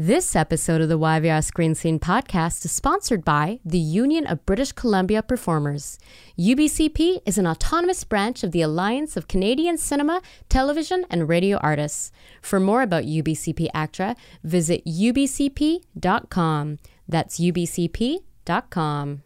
This episode of the YVR Screen Scene podcast is sponsored by the Union of British Columbia Performers. UBCP is an autonomous branch of the Alliance of Canadian Cinema, Television, and Radio Artists. For more about UBCP ACTRA, visit ubcp.com. That's ubcp.com.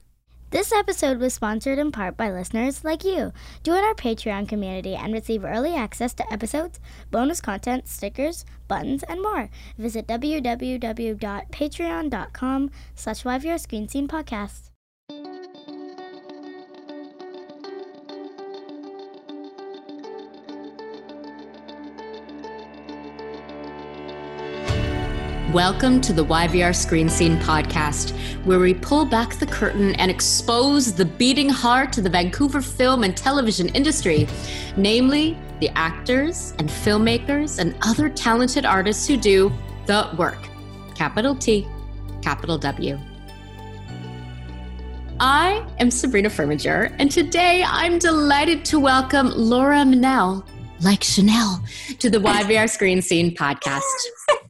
This episode was sponsored in part by listeners like you. Join our Patreon community and receive early access to episodes, bonus content, stickers, buttons, and more. Visit www.patreon.com slash Podcast. Welcome to the YVR Screen Scene podcast, where we pull back the curtain and expose the beating heart of the Vancouver film and television industry, namely the actors and filmmakers and other talented artists who do the work. Capital T, capital W. I am Sabrina Furminger, and today I'm delighted to welcome Laura Mennell, like Chanel, to the YVR Screen Scene podcast.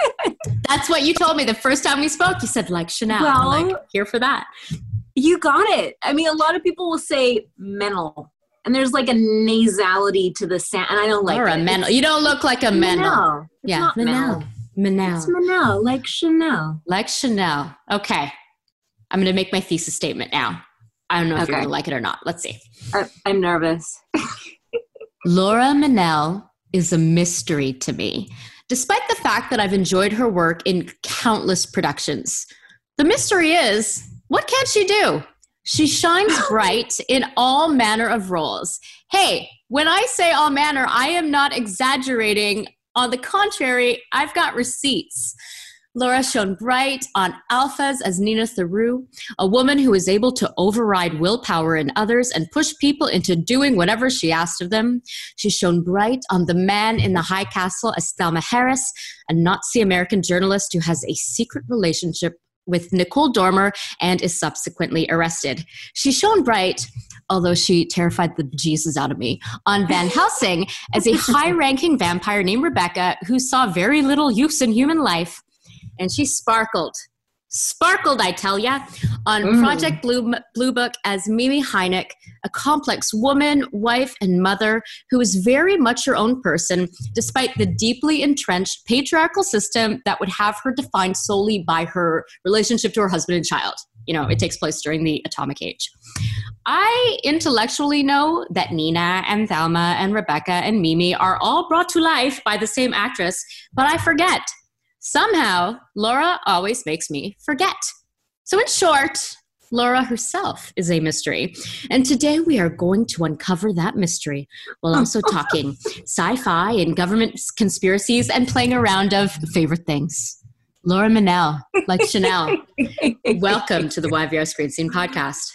That's what you told me the first time we spoke. You said like Chanel. Well, I'm like, here for that. You got it. I mean, a lot of people will say mental, and there's like a nasality to the sound, and I don't like or it. a mental. You don't look like a mental. It's yeah, Manel. Manel. It's Manel, like Chanel. Like Chanel. Okay. I'm going to make my thesis statement now. I don't know if okay. you're going to like it or not. Let's see. I, I'm nervous. Laura Mennell is a mystery to me despite the fact that I've enjoyed her work in countless productions. The mystery is what can she do? She shines bright in all manner of roles. Hey, when I say all manner, I am not exaggerating. On the contrary, I've got receipts. Laura shone bright on Alphas as Nina Theroux, a woman who is able to override willpower in others and push people into doing whatever she asked of them. She shone bright on The Man in the High Castle as Thelma Harris, a Nazi American journalist who has a secret relationship with Nicole Dormer and is subsequently arrested. She shone bright although she terrified the Jesus out of me, on Van Helsing as a high ranking vampire named Rebecca who saw very little use in human life and she sparkled sparkled, I tell ya, on mm. Project Blue, Blue Book as Mimi Hynek, a complex woman, wife, and mother who is very much her own person, despite the deeply entrenched patriarchal system that would have her defined solely by her relationship to her husband and child. You know, it takes place during the atomic age. I intellectually know that Nina and Thelma and Rebecca and Mimi are all brought to life by the same actress, but I forget Somehow, Laura always makes me forget. So, in short, Laura herself is a mystery. And today we are going to uncover that mystery while also talking sci fi and government conspiracies and playing around of favorite things. Laura Mennell, like Chanel, welcome to the YVR Screen Scene podcast.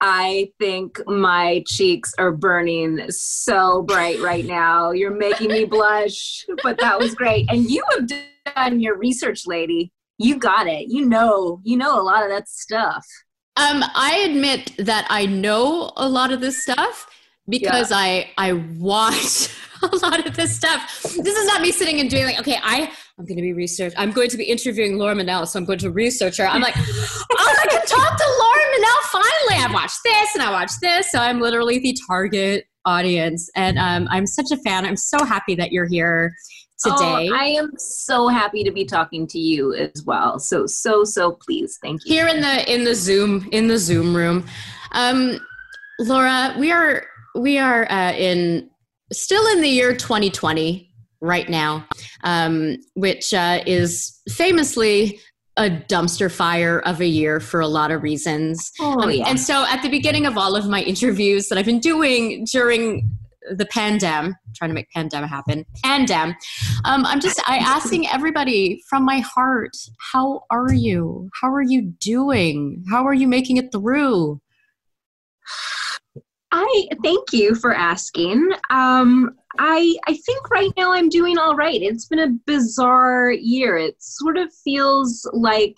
I think my cheeks are burning so bright right now. You're making me blush, but that was great. And you have done your research, lady. You got it. You know, you know a lot of that stuff. Um, I admit that I know a lot of this stuff because yeah. I I watch a lot of this stuff. This is not me sitting and doing like, okay, I I'm going to be research. I'm going to be interviewing Laura Mennell, so I'm going to research her. I'm like, oh, I can talk to Laura Mennell. Finally, I watched this and I watched this. So I'm literally the target audience, and um, I'm such a fan. I'm so happy that you're here today. Oh, I am so happy to be talking to you as well. So so so please, thank you. Here in the in the Zoom in the Zoom room, um, Laura, we are we are uh, in still in the year 2020 right now, um, which uh, is famously a dumpster fire of a year for a lot of reasons. Oh, um, yeah. And so at the beginning of all of my interviews that I've been doing during the pandem, trying to make pandem happen, pandem. Um, I'm just I asking everybody from my heart, how are you? How are you doing? How are you making it through? I thank you for asking. Um, I I think right now I'm doing all right. It's been a bizarre year. It sort of feels like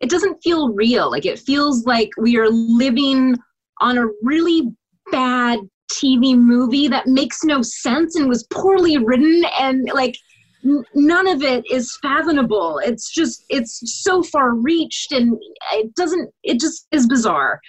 it doesn't feel real. Like it feels like we are living on a really bad TV movie that makes no sense and was poorly written and like none of it is fathomable. It's just it's so far reached, and it doesn't. It just is bizarre.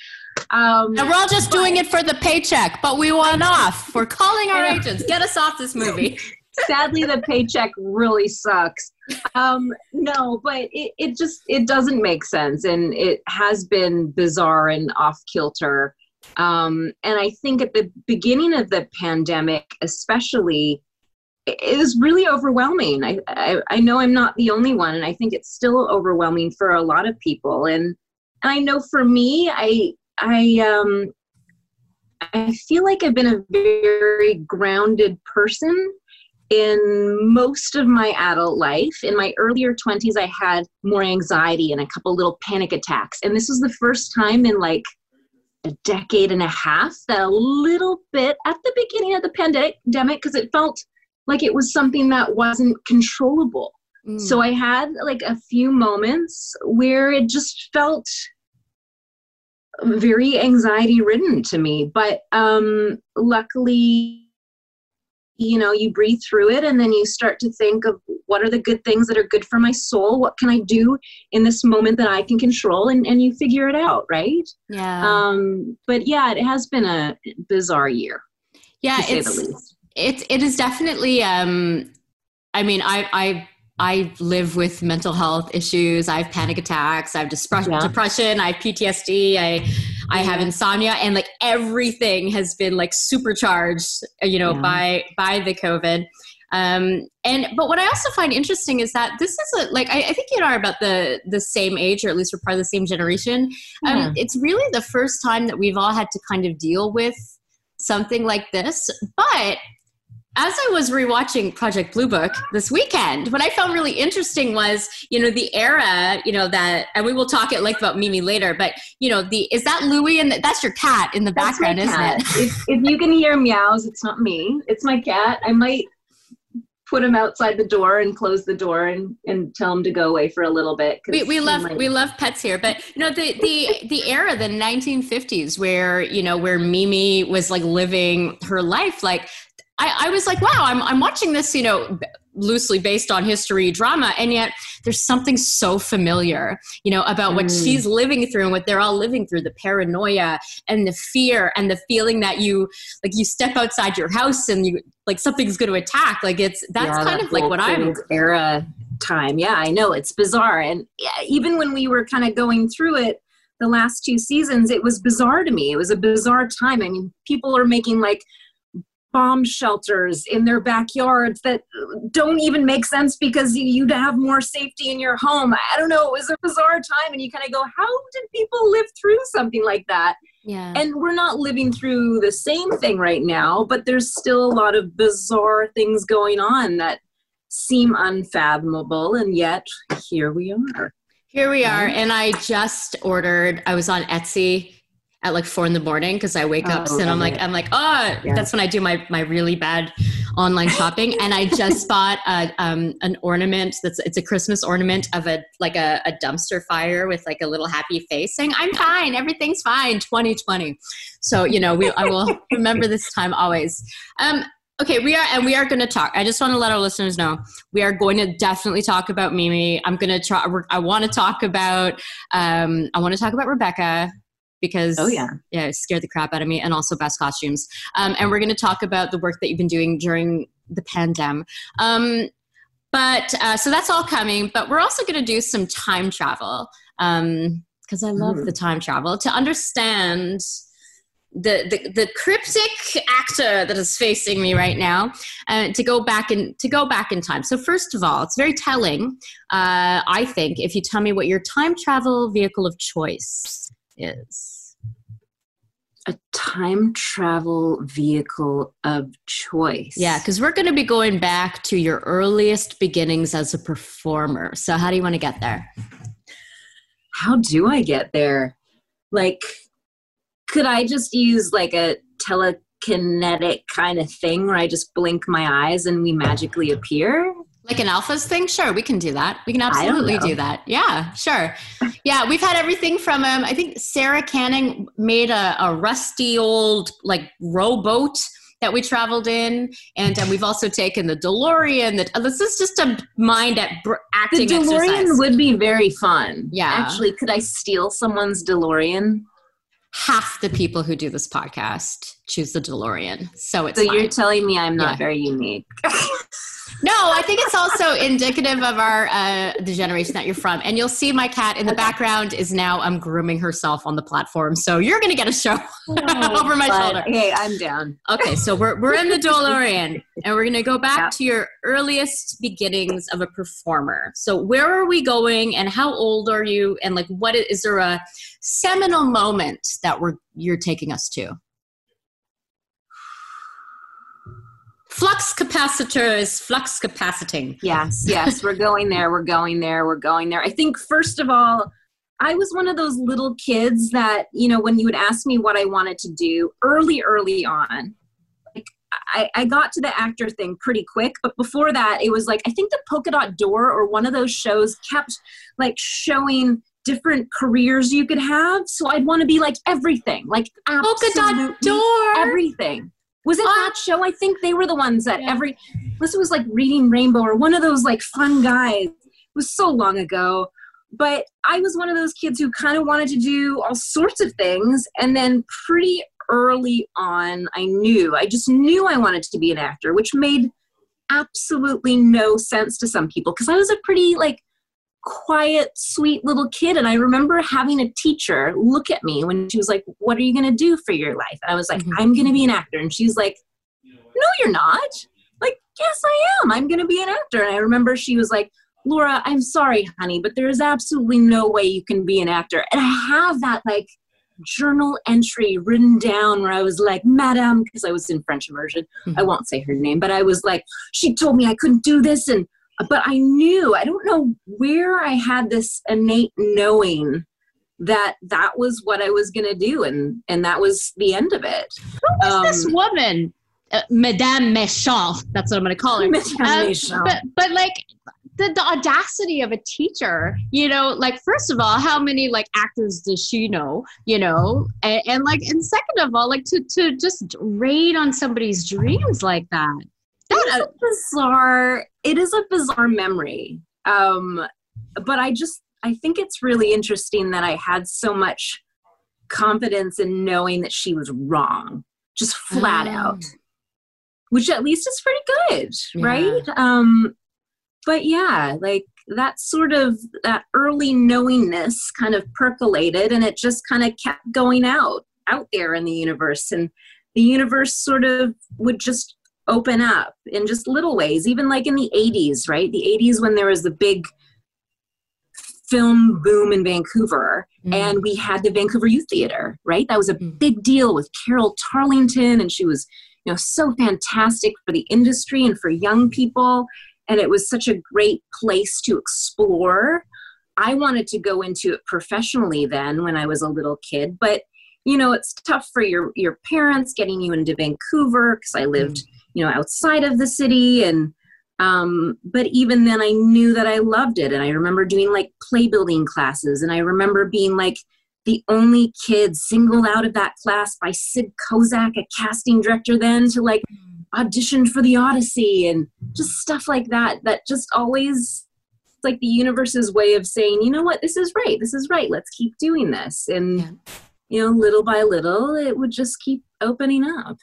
Um, and we're all just doing it for the paycheck, but we want off. We're calling our agents. Get us off this movie. Sadly, the paycheck really sucks. Um, no, but it, it just it doesn't make sense, and it has been bizarre and off kilter. Um, and I think at the beginning of the pandemic, especially, it was really overwhelming. I, I, I know I'm not the only one, and I think it's still overwhelming for a lot of people. And, and I know for me, I I um I feel like I've been a very grounded person in most of my adult life. In my earlier 20s, I had more anxiety and a couple little panic attacks. And this was the first time in like a decade and a half that a little bit at the beginning of the pandemic, because it felt like it was something that wasn't controllable. Mm. So I had like a few moments where it just felt very anxiety ridden to me. But um, luckily, you know, you breathe through it and then you start to think of what are the good things that are good for my soul? What can I do in this moment that I can control? And, and you figure it out, right? Yeah. Um, but yeah, it has been a bizarre year. Yeah, it's, it's, it is definitely, um, I mean, I, I I live with mental health issues. I have panic attacks. I have yeah. depression. I have PTSD. I I have insomnia, and like everything has been like supercharged, you know, yeah. by by the COVID. Um, and but what I also find interesting is that this is a like I, I, think you and I are about the the same age, or at least we're part of the same generation. Um, yeah. It's really the first time that we've all had to kind of deal with something like this, but as I was rewatching Project Blue Book this weekend, what I found really interesting was, you know, the era, you know, that, and we will talk at length about Mimi later, but, you know, the, is that Louis and that's your cat in the that's background, isn't it? if, if you can hear meows, it's not me, it's my cat. I might put him outside the door and close the door and, and tell him to go away for a little bit. We, we love might... we love pets here, but you know the the the era, the 1950s, where you know where Mimi was like living her life, like I, I was like, wow, I'm, I'm watching this, you know, loosely based on history drama and yet there's something so familiar you know about what mm. she's living through and what they're all living through the paranoia and the fear and the feeling that you like you step outside your house and you like something's going to attack. Like it's that's yeah, kind that of like what i'm era time. Yeah i know it's bizarre. And even when we were kind of going through it the last two seasons it was bizarre to me. It was a bizarre time. I mean people are making like bomb shelters in their backyards that don't even make sense because you'd have more safety in your home. I don't know. It was a bizarre time, and you kind of go, how did people live through something like that? Yeah. And we're not living through the same thing right now, but there's still a lot of bizarre things going on that seem unfathomable, and yet here we are. Here we are, and I just ordered. I was on Etsy at like four in the morning because I wake up oh, and I'm like I'm like oh yeah. that's when I do my my really bad online shopping. And I just bought a, um, an ornament that's it's a Christmas ornament of a like a, a, dumpster fire with like a little happy face saying I'm fine. Everything's fine. 2020 so you know we I will remember this time always. Um okay we are and we are going to talk. I just want to let our listeners know we are going to definitely talk about mimi. I'm going to try i want to talk about um i want to talk about rebecca because oh yeah. yeah it scared the crap out of me and also best costumes. Um, and we're going to talk about the work that you've been doing during the pandemic um, but uh, so that's all coming but we're also going to do some time travel because um, i love mm. the time travel to understand the, the, the cryptic actor that is facing me right now uh, to go back in to go back in time. So first of all it's very telling uh, i think if you tell me what your time travel vehicle of choice is? A time travel vehicle of choice. Yeah, because we're going to be going back to your earliest beginnings as a performer. So, how do you want to get there? How do I get there? Like, could I just use like a telekinetic kind of thing where I just blink my eyes and we magically appear? Like an alphas thing? Sure, we can do that. We can absolutely do that. Yeah, sure. Yeah, we've had everything from um, I think Sarah Canning made a, a rusty old like rowboat that we traveled in, and um, we've also taken the DeLorean. That uh, this is just a mind at br- acting. The DeLorean exercise. would be very fun. Yeah. Actually, could I steal someone's DeLorean? Half the people who do this podcast choose the DeLorean, so it's So fine. you're telling me I'm not Yeah. very unique. No, I think it's also indicative of our uh, the generation that you're from. And you'll see my cat in the background is now um, grooming herself on the platform. So you're going to get a show over my shoulder. Hey, I'm down. Okay, so we're we're in the DeLorean, and we're going to go back Yeah. to your earliest beginnings of a performer. So where are we going, and how old are you, and like what is, is there a seminal moment that we're you're taking us to? Flux capacitor is flux capaciting. Yes, yes, we're going there. We're going there. We're going there. I think, first of all, I was one of those little kids that, you know, when you would ask me what I wanted to do early, early on, like I, I got to the actor thing pretty quick. But before that, it was like, I think the Polka Dot Door or one of those shows kept like showing different careers you could have. So I'd want to be like everything, like Polka dot door. everything. Was it that show? I think they were the ones that Yeah. every this was like reading Rainbow or one of those like fun guys. It was so long ago. But I was one of those kids who kind of wanted to do all sorts of things. And then pretty early on, I knew, I just knew I wanted to be an actor, which made absolutely no sense to some people because I was a pretty like quiet, sweet little kid. And I remember having a teacher look at me when she was like, What are you going to do for your life? And I was like, Mhm. I'm going to be an actor. And she's like, No, you're not. Like, yes, I am. I'm going to be an actor. And I remember she was like, Laura, I'm sorry, honey, but there is absolutely no way you can be an actor. And I have that like journal entry written down where I was like, Madame, because I was in French immersion. I won't say her name, but I was like, she told me I couldn't do this. And, but I knew, I don't know where I had this innate knowing that that was what I was going to do. And, and that was the end of it. Who's Um, this woman? Uh, Madame Méchant. That's what I'm going to call her. Madame Um, but but like the, the audacity of a teacher you know like first of all how many like actors does she know you know and, and like and second of all like to to just raid on somebody's dreams like that It's a bizarre it is a bizarre memory um but i just i think it's really interesting that i had so much confidence in knowing that she was wrong just flat Oh. out which at least is pretty good Yeah. right um but yeah like that sort of that early knowingness kind of percolated and it just kind of kept going out out there in the universe and the universe sort of would just open up in just little ways even like in the 80s right the 80s when there was the big film boom in vancouver Mm. and we had the vancouver youth theater right that was a Mm. big deal with carole tarlington and she was you know so fantastic for the industry and for young people and it was such a great place to explore i wanted to go into it professionally then when i was a little kid but you know it's tough for your your parents getting you into vancouver because i lived you know outside of the city. And um, but even then i knew that i loved it. And i remember doing like play building classes. And i remember being like the only kid singled out of that class by sid kozak a casting director then to like audition for the odyssey and just stuff like that that just always it's like the universe's way of saying you know what? This is right. This is right. Let's keep doing this. And Yeah. you know little by little it would just keep opening up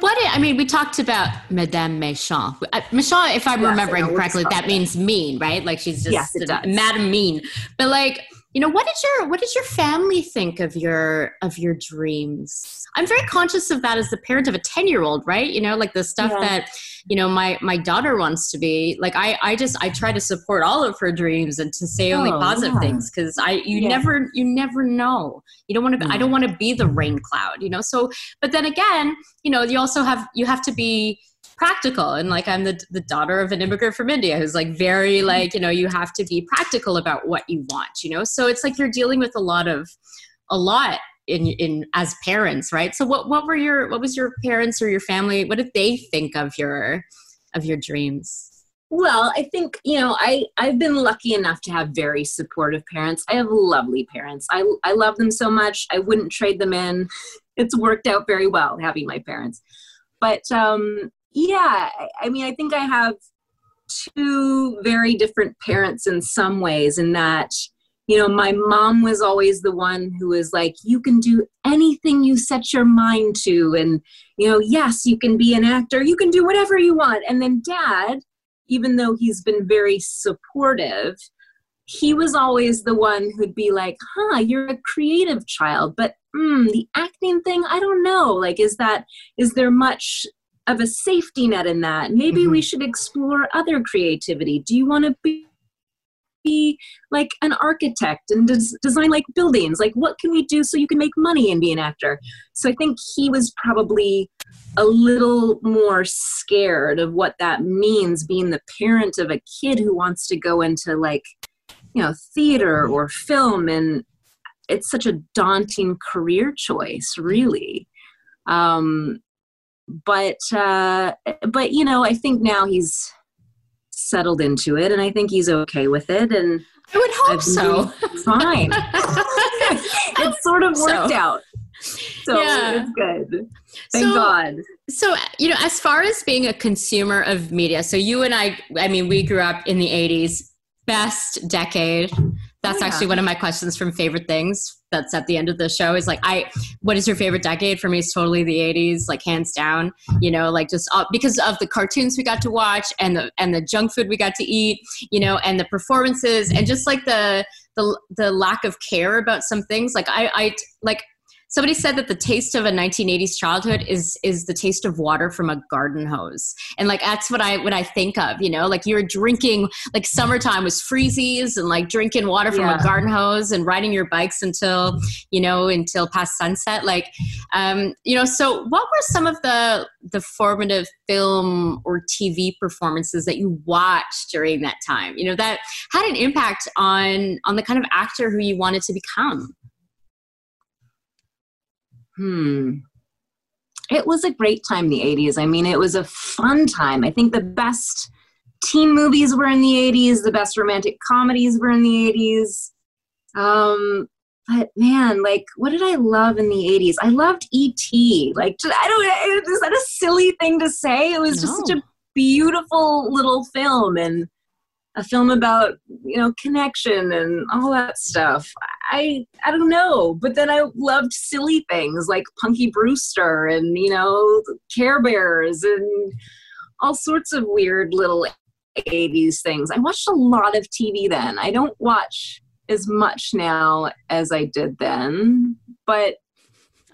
What I I mean, we talked about Madame Méchant. Uh, Méchant, if I'm Yes, remembering correctly, that means mean, right? Like she's just Yes. Madame Mean. But like, you know, what did your what did your family think of your of your dreams? I'm very conscious of that as the parent of a ten year old, right? You know, like the stuff Yeah. that you know my my daughter wants to be. Like I I just I try to support all of her dreams and to say only Oh, positive yeah. things because I you Yeah. never you never know. You don't want to. I don't mm. want to be the rain cloud. You know. So, but then again, you know, you also have you have to be practical and like i'm the, the daughter of an immigrant from india who's like very like you know you have to be practical about what you want you know so it's like you're dealing with a lot of a lot in in as parents right so what what were your what was your parents or your family what did they think of your of your dreams Well, I think, you know, I, I've been lucky enough to have very supportive parents. I have lovely parents. I, I love them so much. I wouldn't trade them in. It's worked out very well having my parents. but um, yeah, I, mean, I think I have two very different parents in some ways, in that you know, my mom was always the one who was like, you can do anything you set your mind to. And, you know, yes, you can be an actor, you can do whatever you want. And then dad, even though he's been very supportive, he was always the one who'd be like, huh, you're a creative child, but mm, the acting thing, I don't know. Like, is that, is there much of a safety net in that? Maybe mm-hmm. we should explore other creativity. Do you want to be be like an architect and des- design like buildings like what can we do so you can make money and be an actor so i think he was probably a little more scared of what that means being the parent of a kid who wants to go into like you know theater or film and it's such a daunting career choice really um but uh but you know i think now he's settled into it and I think he's okay with it and I would hope so. Fine. it sort of worked so. out. So yeah. it's good. Thank so, God. So, you know, as far as being a consumer of media, so you and I, I mean, we grew up in the 80s, best decade that's oh, yeah. actually one of my questions from favorite things. That's at the end of the show is like, I, what is your favorite decade? For me, it's totally the 80s, like hands down, you know, like just uh, because of the cartoons we got to watch and the, and the junk food we got to eat, you know, and the performances and just like the, the, the lack of care about some things. Like I, I, like somebody said that the taste of a 1980s childhood is is the taste of water from a garden hose. And like that's what i what i think of you know? Like you're drinking like summertime was freezies and like drinking water from yeah. a garden hose and riding your bikes until you know until past sunset. Like um you know so what were some of the the formative film or tv performances that you watched during that time? You know that had an impact on on the kind of actor who you wanted to become Hmm. It was a great time, the 80s. I mean, it was a fun time. I think the best teen movies were in the 80s, the best romantic comedies were in the 80s. Um, but man, like, what did I love in the 80s? I loved E.T. Like, I don't, is that a silly thing to say? It was no. just such a beautiful little film. And a film about you know connection and all that stuff i i don't know but then i loved silly things like punky brewster and you know care bears and all sorts of weird little 80s things i watched a lot of tv then i don't watch as much now as i did then but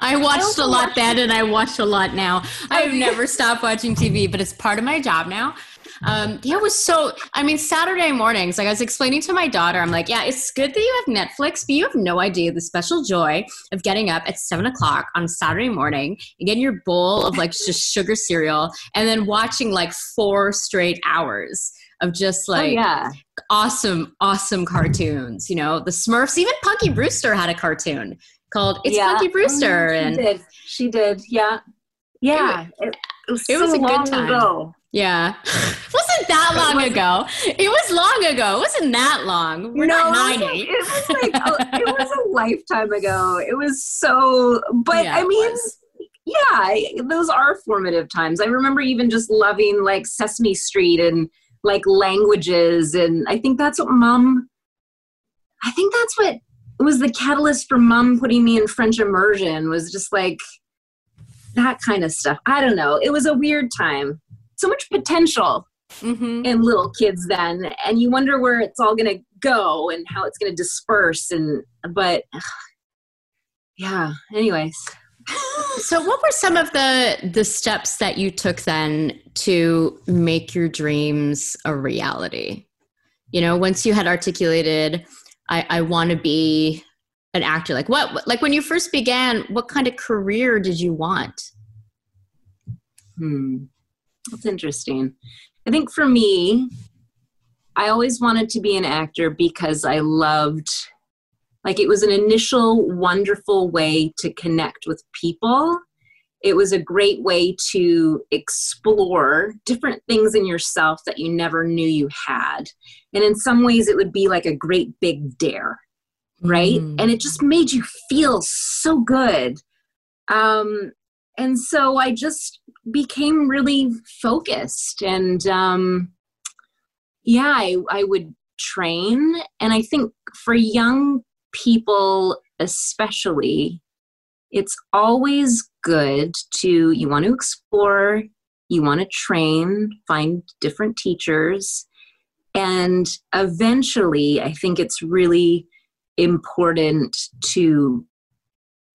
I watched I a lot then and I watch a lot now. I've never stopped watching TV, but it's part of my job now. Um, yeah, it was so. I mean, Saturday mornings, like I was explaining to my daughter, I'm like, yeah, it's good that you have Netflix, but you have no idea the special joy of getting up at seven o'clock on Saturday morning and getting your bowl of like just sugar cereal and then watching like four straight hours of just oh, like oh, yeah. awesome, awesome cartoons. You know, the Smurfs, even Punky Brewster had a cartoon called It's yeah. Punky Brewster. Oh, she and did. She did. Yeah. Yeah. It, it, it was, it was so a good time. Ago. Yeah. it wasn't that long it ago. It was long ago. It wasn't that long. We're no, not 90. It was like a, it was a lifetime ago. It was so but yeah, I mean yeah, those are formative times. I remember even just loving like Sesame Street and like languages and I think that's what mom I think that's what was the catalyst for mom putting me in French immersion was just like that kind of stuff. I don't know. It was a weird time so much potential mm-hmm. in little kids then and you wonder where it's all going to go and how it's going to disperse and but yeah anyways. So what were some of the the steps that you took then to make your dreams a reality? You know once you had articulated i i want to be an actor like what like when you first began what kind of career did you want? Hmm that's interesting. I think for me, I always wanted to be an actor because I loved, like, it was an initial wonderful way to connect with people. It was a great way to explore different things in yourself that you never knew you had. And in some ways, it would be like a great big dare, right? Mm. And it just made you feel so good. Um, and so I just became really focused and um, yeah, I, I would train. And I think for young people, especially, it's always good to, you want to explore, you want to train, find different teachers. And eventually, I think it's really important to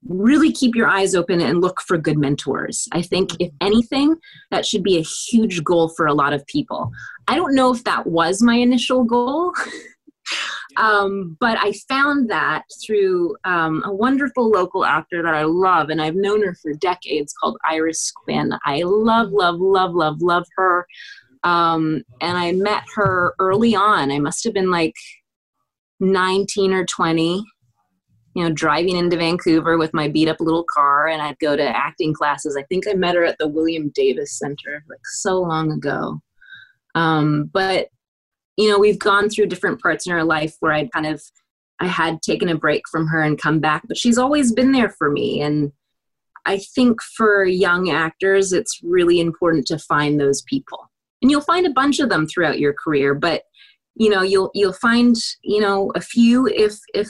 really keep your eyes open and look for good mentors. I think, if anything, that should be a huge goal for a lot of people. I don't know if that was my initial goal. um, but I found that through um, a wonderful local actor that I love, and I've known her for decades called Iris Quinn. I love, love, love, love, love her. Um, and I met her early on. I must have been like 19 or 20 you know, driving into Vancouver with my beat up little car and I'd go to acting classes. I think I met her at the William Davis Center like so long ago. Um, but, you know, we've gone through different parts in her life where I'd kind of, I had taken a break from her and come back, but she's always been there for me. And I think for young actors, it's really important to find those people. And you'll find a bunch of them throughout your career, but you know you'll you'll find you know a few if if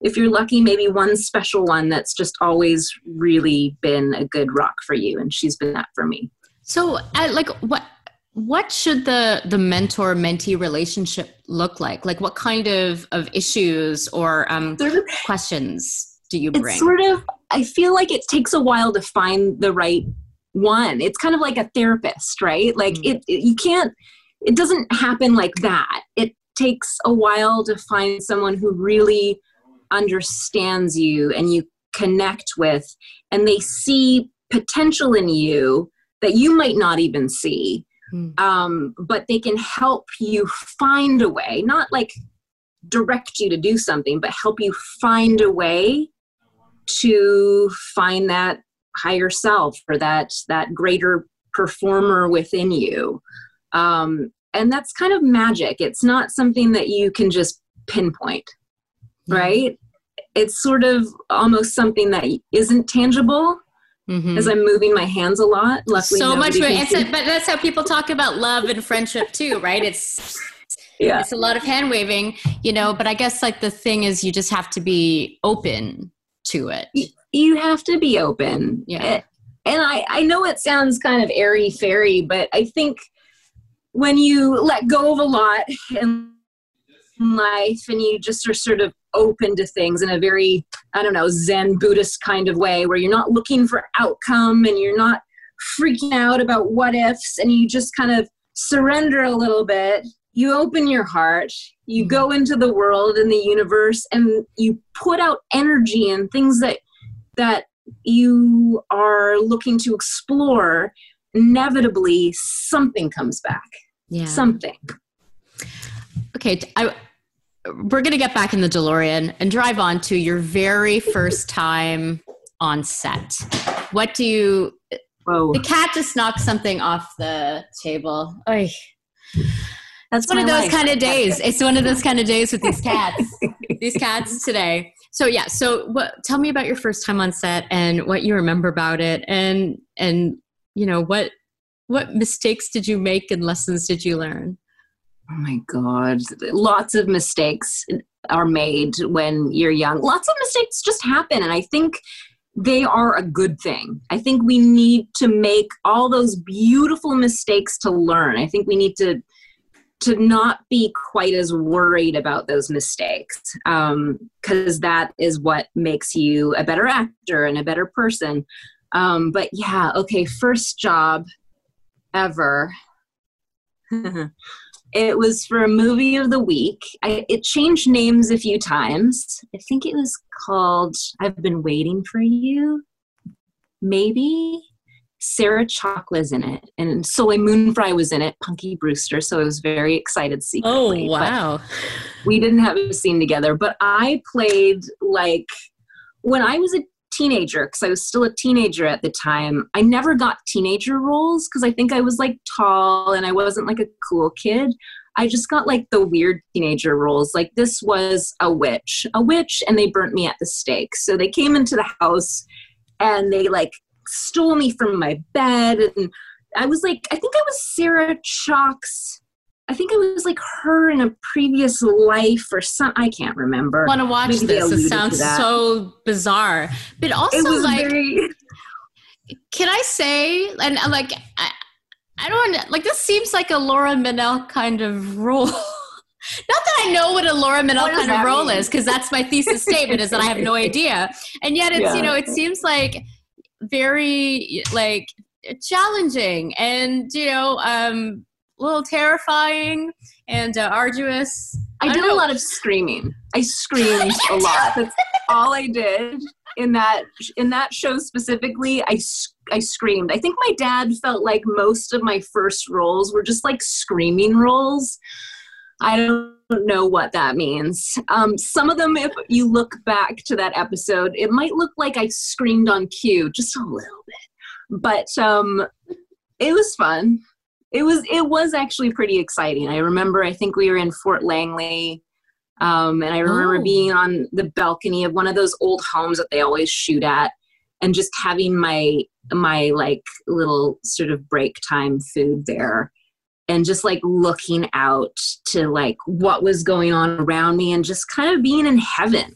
if you're lucky, maybe one special one that's just always really been a good rock for you, and she's been that for me. So, uh, like, what what should the the mentor mentee relationship look like? Like, what kind of of issues or um, sort of, questions do you bring? It's sort of. I feel like it takes a while to find the right one. It's kind of like a therapist, right? Like, mm-hmm. it, it you can't. It doesn't happen like that. It takes a while to find someone who really understands you and you connect with, and they see potential in you that you might not even see. Mm. Um, but they can help you find a way, not like direct you to do something, but help you find a way to find that higher self or that that greater performer within you. Um, and that's kind of magic. It's not something that you can just pinpoint right? It's sort of almost something that isn't tangible. Mm-hmm. As I'm moving my hands a lot, luckily so much. It's a, but that's how people talk about love and friendship too, right? It's yeah, it's a lot of hand waving, you know. But I guess like the thing is, you just have to be open to it. You have to be open. Yeah. And I, I know it sounds kind of airy fairy, but I think when you let go of a lot and life and you just are sort of open to things in a very i don't know zen buddhist kind of way where you're not looking for outcome and you're not freaking out about what ifs and you just kind of surrender a little bit. You open your heart you go mm-hmm. into the world and the universe and you put out energy and things that that you are looking to explore. Inevitably something comes back. Yeah. Something. Okay I, we're going to get back in the DeLorean and drive on to your very first time on set. What do you? Whoa. The cat just knocked something off the table. Oy. That's one of those life. kind of days. It's one of those kind of days with these cats. these cats today. So yeah. So what? Tell me about your first time on set and what you remember about it, and and you know what what mistakes did you make and lessons did you learn? Oh my God. Lots of mistakes are made when you're young. Lots of mistakes just happen. And I think they are a good thing. I think we need to make all those beautiful mistakes to learn. I think we need to to not be quite as worried about those mistakes because um, that is what makes you a better actor and a better person. Um, but yeah, okay, first job ever. It was for a movie of the week. I, it changed names a few times. I think it was called I've Been Waiting for You. Maybe. Sarah Chalke's in it, and Soleil Moon Frye was in it, Punky Brewster. So I was very excited secretly. Oh, wow. We didn't have a scene together, but I played like when I was a teenager because I was still a teenager at the time. I never got teenager roles because I think I was like tall and I wasn't like a cool kid. I just got like the weird teenager roles. Like this was a witch, a witch, and they burnt me at the stake. So they came into the house and they like stole me from my bed and I was like, I think I was Sarah Chalke's. I think it was like her in a previous life or some. I can't remember. I want to watch Maybe this. It sounds so bizarre, but also like, very... can I say? And uh, like, I, I don't want like this. Seems like a Laura Mennell kind of role. Not that I know what a Laura Mennell kind of role mean? is, because that's my thesis statement is that I have no idea. And yet, it's yeah. you know, it seems like very like challenging and you know um, a little terrifying and uh, arduous. I, I did know. a lot of screaming. I screamed a lot. That's all I did in that in that show specifically. I I screamed. I think my dad felt like most of my first roles were just like screaming roles. I don't know what that means. Um, some of them, if you look back to that episode, it might look like I screamed on cue just a little bit but um, it was fun. It was it was actually pretty exciting. I remember I think we were in Fort Langley, um, and I remember oh. being on the balcony of one of those old homes that they always shoot at, and just having my my like little sort of break time food there and just like looking out to like what was going on around me and just kind of being in heaven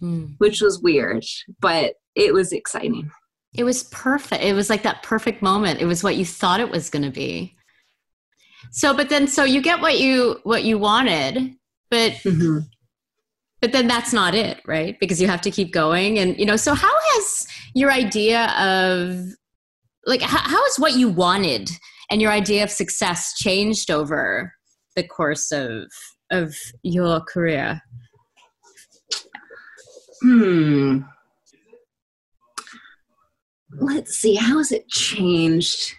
hmm. which was weird but it was exciting it was perfect. It was like that perfect moment. It was what you thought it was going to be. So, but then, so you get what you what you wanted, but mm-hmm. but then that's not it, right? Because you have to keep going, and you know. So, how has your idea of like how, how has what you wanted and your idea of success changed over the course of of your career? Hmm let's see, how has it changed?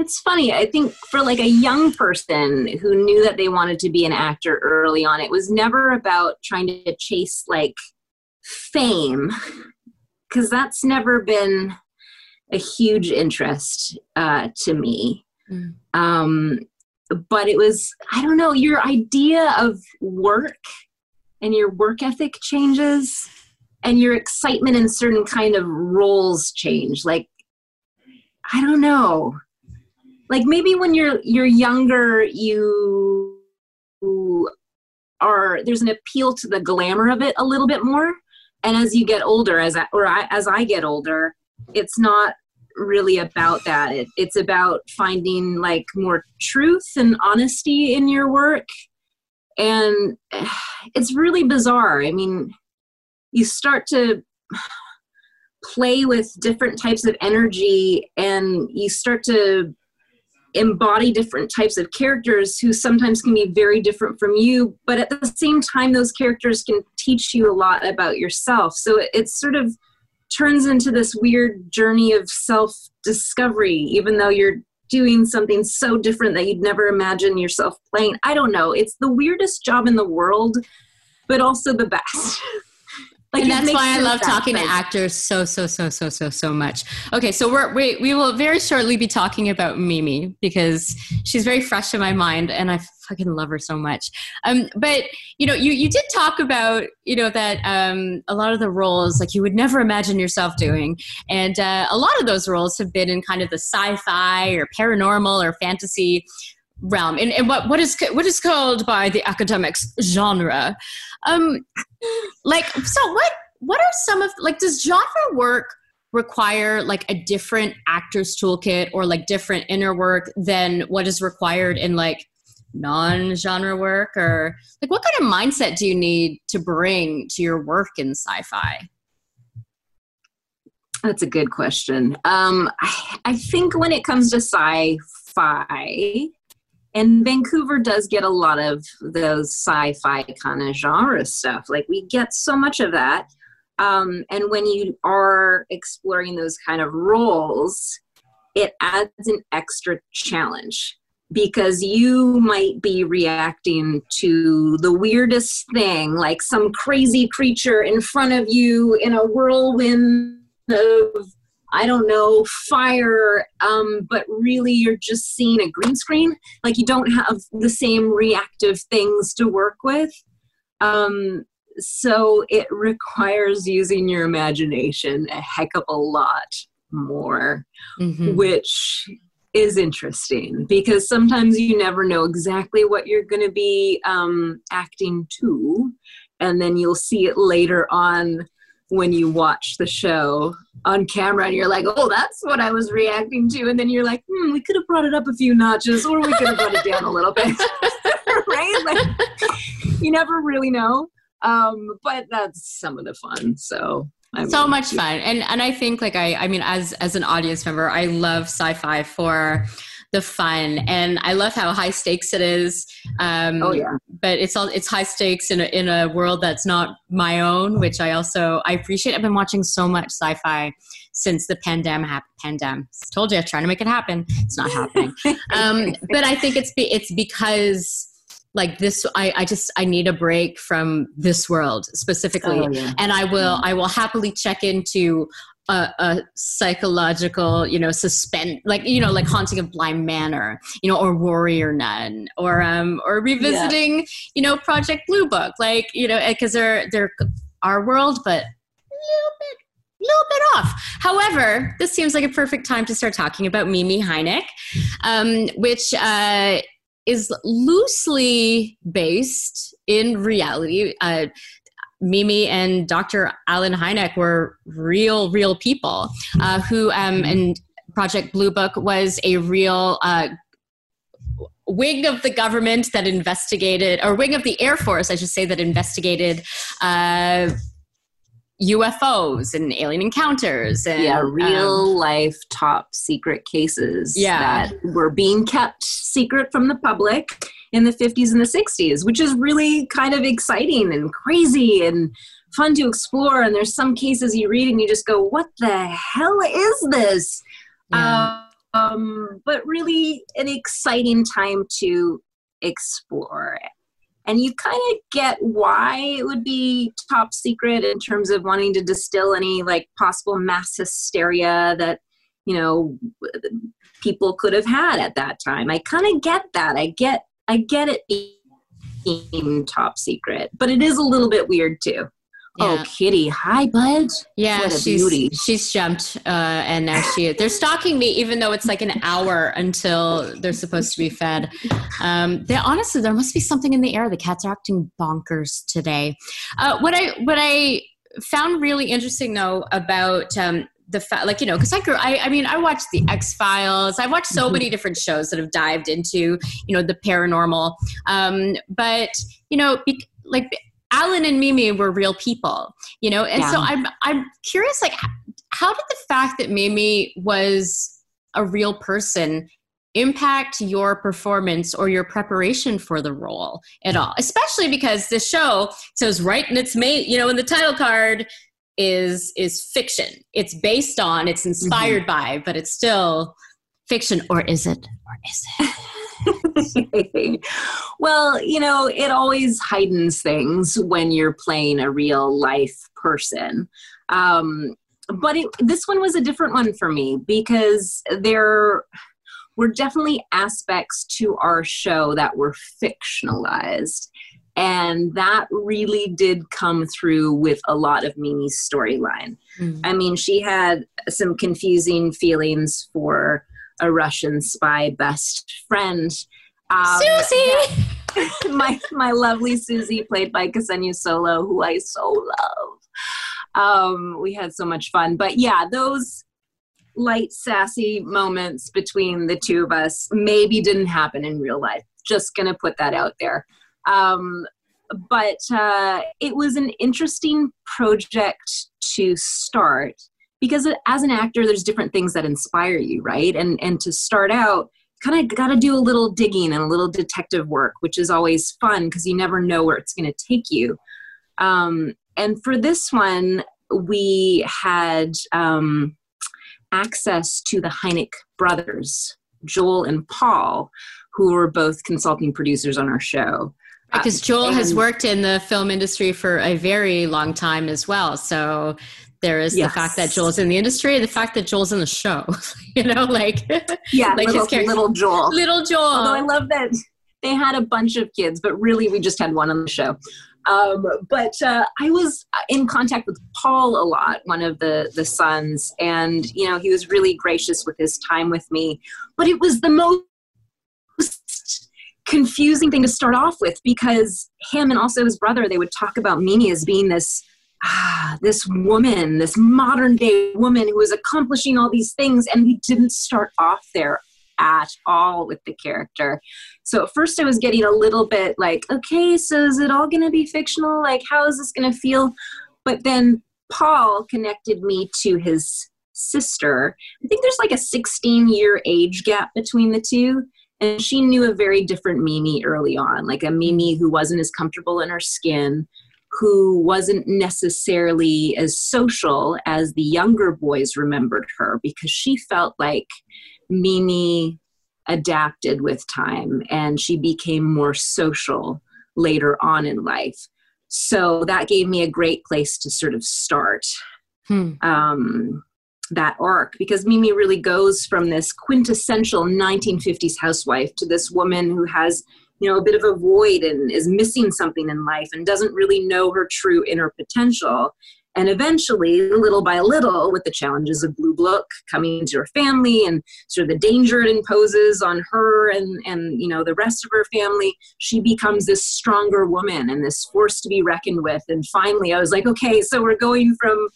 It's funny. I think for like a young person who knew that they wanted to be an actor early on, it was never about trying to chase like fame, because that's never been a huge interest uh, to me. Mm. Um, but it was, I don't know, your idea of work and your work ethic changes and your excitement in certain kind of roles change like i don't know like maybe when you're you're younger you are there's an appeal to the glamour of it a little bit more. And as you get older as I, or I, as i get older it's not really about that. It, it's about finding like more truth and honesty in your work. And it's really bizarre. I mean you start to play with different types of energy and you start to embody different types of characters who sometimes can be very different from you but at the same time those characters can teach you a lot about yourself. So it, it sort of turns into this weird journey of self discovery even though you're doing something so different that you'd never imagine yourself playing. I don't know. It's the weirdest job in the world but also the best Like and that's why I love talking to actors so so so so so so much. Okay, so we're we we will very shortly be talking about Mimi because she's very fresh in my mind, and I fucking love her so much. Um, but you know, you you did talk about you know that um a lot of the roles like you would never imagine yourself doing, and uh, a lot of those roles have been in kind of the sci-fi or paranormal or fantasy realm and, and what what is what is called by the academics genre um like so what what are some of like does genre work require like a different actor's toolkit or like different inner work than what is required in like non-genre work? Or like what kind of mindset do you need to bring to your work in sci-fi? That's a good question. Um I, I think when it comes to sci-fi and Vancouver does get a lot of those sci-fi kind of genre stuff. Like we get so much of that. Um, and when you are exploring those kind of roles, it adds an extra challenge because you might be reacting to the weirdest thing, like some crazy creature in front of you in a whirlwind of I don't know, fire, um, but really you're just seeing a green screen. Like you don't have the same reactive things to work with. Um, so it requires using your imagination a heck of a lot more, mm-hmm. which is interesting because sometimes you never know exactly what you're going to be um, acting to, and then you'll see it later on when you watch the show on camera and you're like, oh, that's what I was reacting to. And then you're like, hmm, we could have brought it up a few notches or we could have brought it down a little bit. right? Like, you never really know. Um, but that's some of the fun. So I so much fun. And and I think like I I mean as as an audience member, I love sci-fi for the fun. And i love how high stakes it is um, oh yeah. but it's all it's high stakes in a, in a world that's not my own which i also i appreciate. I've been watching so much sci-fi since the pandemic happened pandemic told you i'm trying to make it happen. It's not happening. Um, but i think it's be, it's because like this I, I just i need a break from this world specifically. Oh, yeah. and i will i will happily check into a, a, psychological, you know, suspense, like you know, like haunting of Bly Manor, you know, or Warrior Nun, or um, or revisiting, yeah. you know, Project Blue Book, like you know, because they're they're our world, but a little bit little bit off. However, this seems like a perfect time to start talking about Mimi Hynek, um, which uh, is loosely based in reality. Uh, Mimi and Dr. Allen Hynek were real, real people uh, who, um, and Project Blue Book was a real uh, wing of the government that investigated, or wing of the Air Force, I should say, that investigated. Uh, UFOs and alien encounters and yeah, real um, life top secret cases yeah. that were being kept secret from the public in the 50s and the 60s, which is really kind of exciting and crazy and fun to explore. And there's some cases you read and you just go, what the hell is this? Yeah. Um, but really an exciting time to explore. And you kind of get why it would be top secret in terms of wanting to distill any like possible mass hysteria that, you know, people could have had at that time. I kind of get that. I get I get it being top secret, but it is a little bit weird too. Oh, yeah. Oh, Kitty, hi, bud. Yeah, she's beauty. she's jumped, uh, and now she they're stalking me, even though it's like an hour until they're supposed to be fed. Um, they honestly, there must be something in the air. The cats are acting bonkers today. Uh, what I what I found really interesting though about um, the fact like you know because i grew I, I mean i watched the x files i've watched so mm-hmm. many different shows that have dived into you know the paranormal um but you know be, like allen and mimi were real people you know and yeah. so i'm i'm curious like how did the fact that mimi was a real person impact your performance or your preparation for the role at all especially because the show says right in its mate you know in the title card is is fiction. It's based on, it's inspired mm-hmm. by, but it's still fiction, or is it? Or is it? well, you know, it always heightens things when you're playing a real life person. Um, but it, this one was a different one for me because there were definitely aspects to our show that were fictionalized. And that really did come through with a lot of Mimi's storyline. Mm. I mean, she had some confusing feelings for a Russian spy best friend. Um, Susie! my, my lovely Susie, played by Ksenia Solo, who I so love. Um, we had so much fun. But yeah, those light, sassy moments between the two of us maybe didn't happen in real life. Just gonna put that out there. Um, but uh, it was an interesting project to start because as an actor, there's different things that inspire you, right? And and to start out, kind of got to do a little digging and a little detective work, which is always fun because you never know where it's going to take you. Um, and for this one, we had um, access to the Hynek brothers, Joel and Paul, who were both consulting producers on our show. Because Joel has worked in the film industry for a very long time as well. So there is yes. the fact that Joel's in the industry, the fact that Joel's in the show. you know, like yeah, like little, his little Joel, little Joel. Although I love that they had a bunch of kids, but really we just had one on the show. Um, but uh, I was in contact with Paul a lot, one of the the sons, and you know he was really gracious with his time with me. But it was the most confusing thing to start off with because him and also his brother they would talk about Mimi as being this ah, this woman, this modern day woman who was accomplishing all these things, and we didn't start off there at all with the character. So at first I was getting a little bit like, okay, so is it all going to be fictional? Like, how is this going to feel? But then Paul connected me to his sister. I think there's like a 16 year age gap between the two. And she knew a very different Mimi early on, like a Mimi who wasn't as comfortable in her skin, who wasn't necessarily as social as the younger boys remembered her because she felt like Mimi adapted with time and she became more social later on in life. So that gave me a great place to sort of start hmm. um, that arc because Mimi really goes from this quintessential 1950s housewife to this woman who has you know a bit of a void and is missing something in life and doesn't really know her true inner potential and eventually, little by little, with the challenges of Blue Book coming to her family and sort of the danger it imposes on her and, and you know the rest of her family, she becomes this stronger woman and this force to be reckoned with. And finally, I was like, okay, so we're going from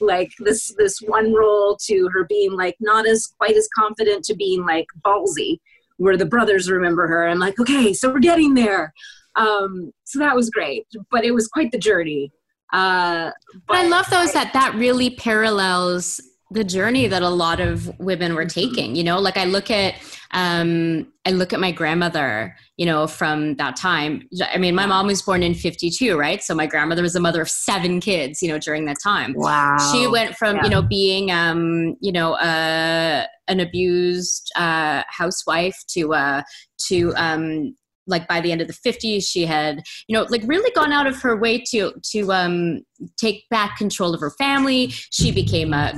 like this this one role to her being like not as quite as confident to being like ballsy, where the brothers remember her. I'm like, okay, so we're getting there. Um, so that was great, but it was quite the journey uh, but I love those that that really parallels the journey that a lot of women were mm-hmm. taking you know? Like i look at um i look at my grandmother you know from that time. I mean my mom was born in 52 right? So my grandmother was a mother of seven kids you know during that time. Wow. she went from yeah. you know being um you know uh an abused uh housewife to uh to um like by the end of the 50s she had you know like really gone out of her way to to um take back control of her family. She became a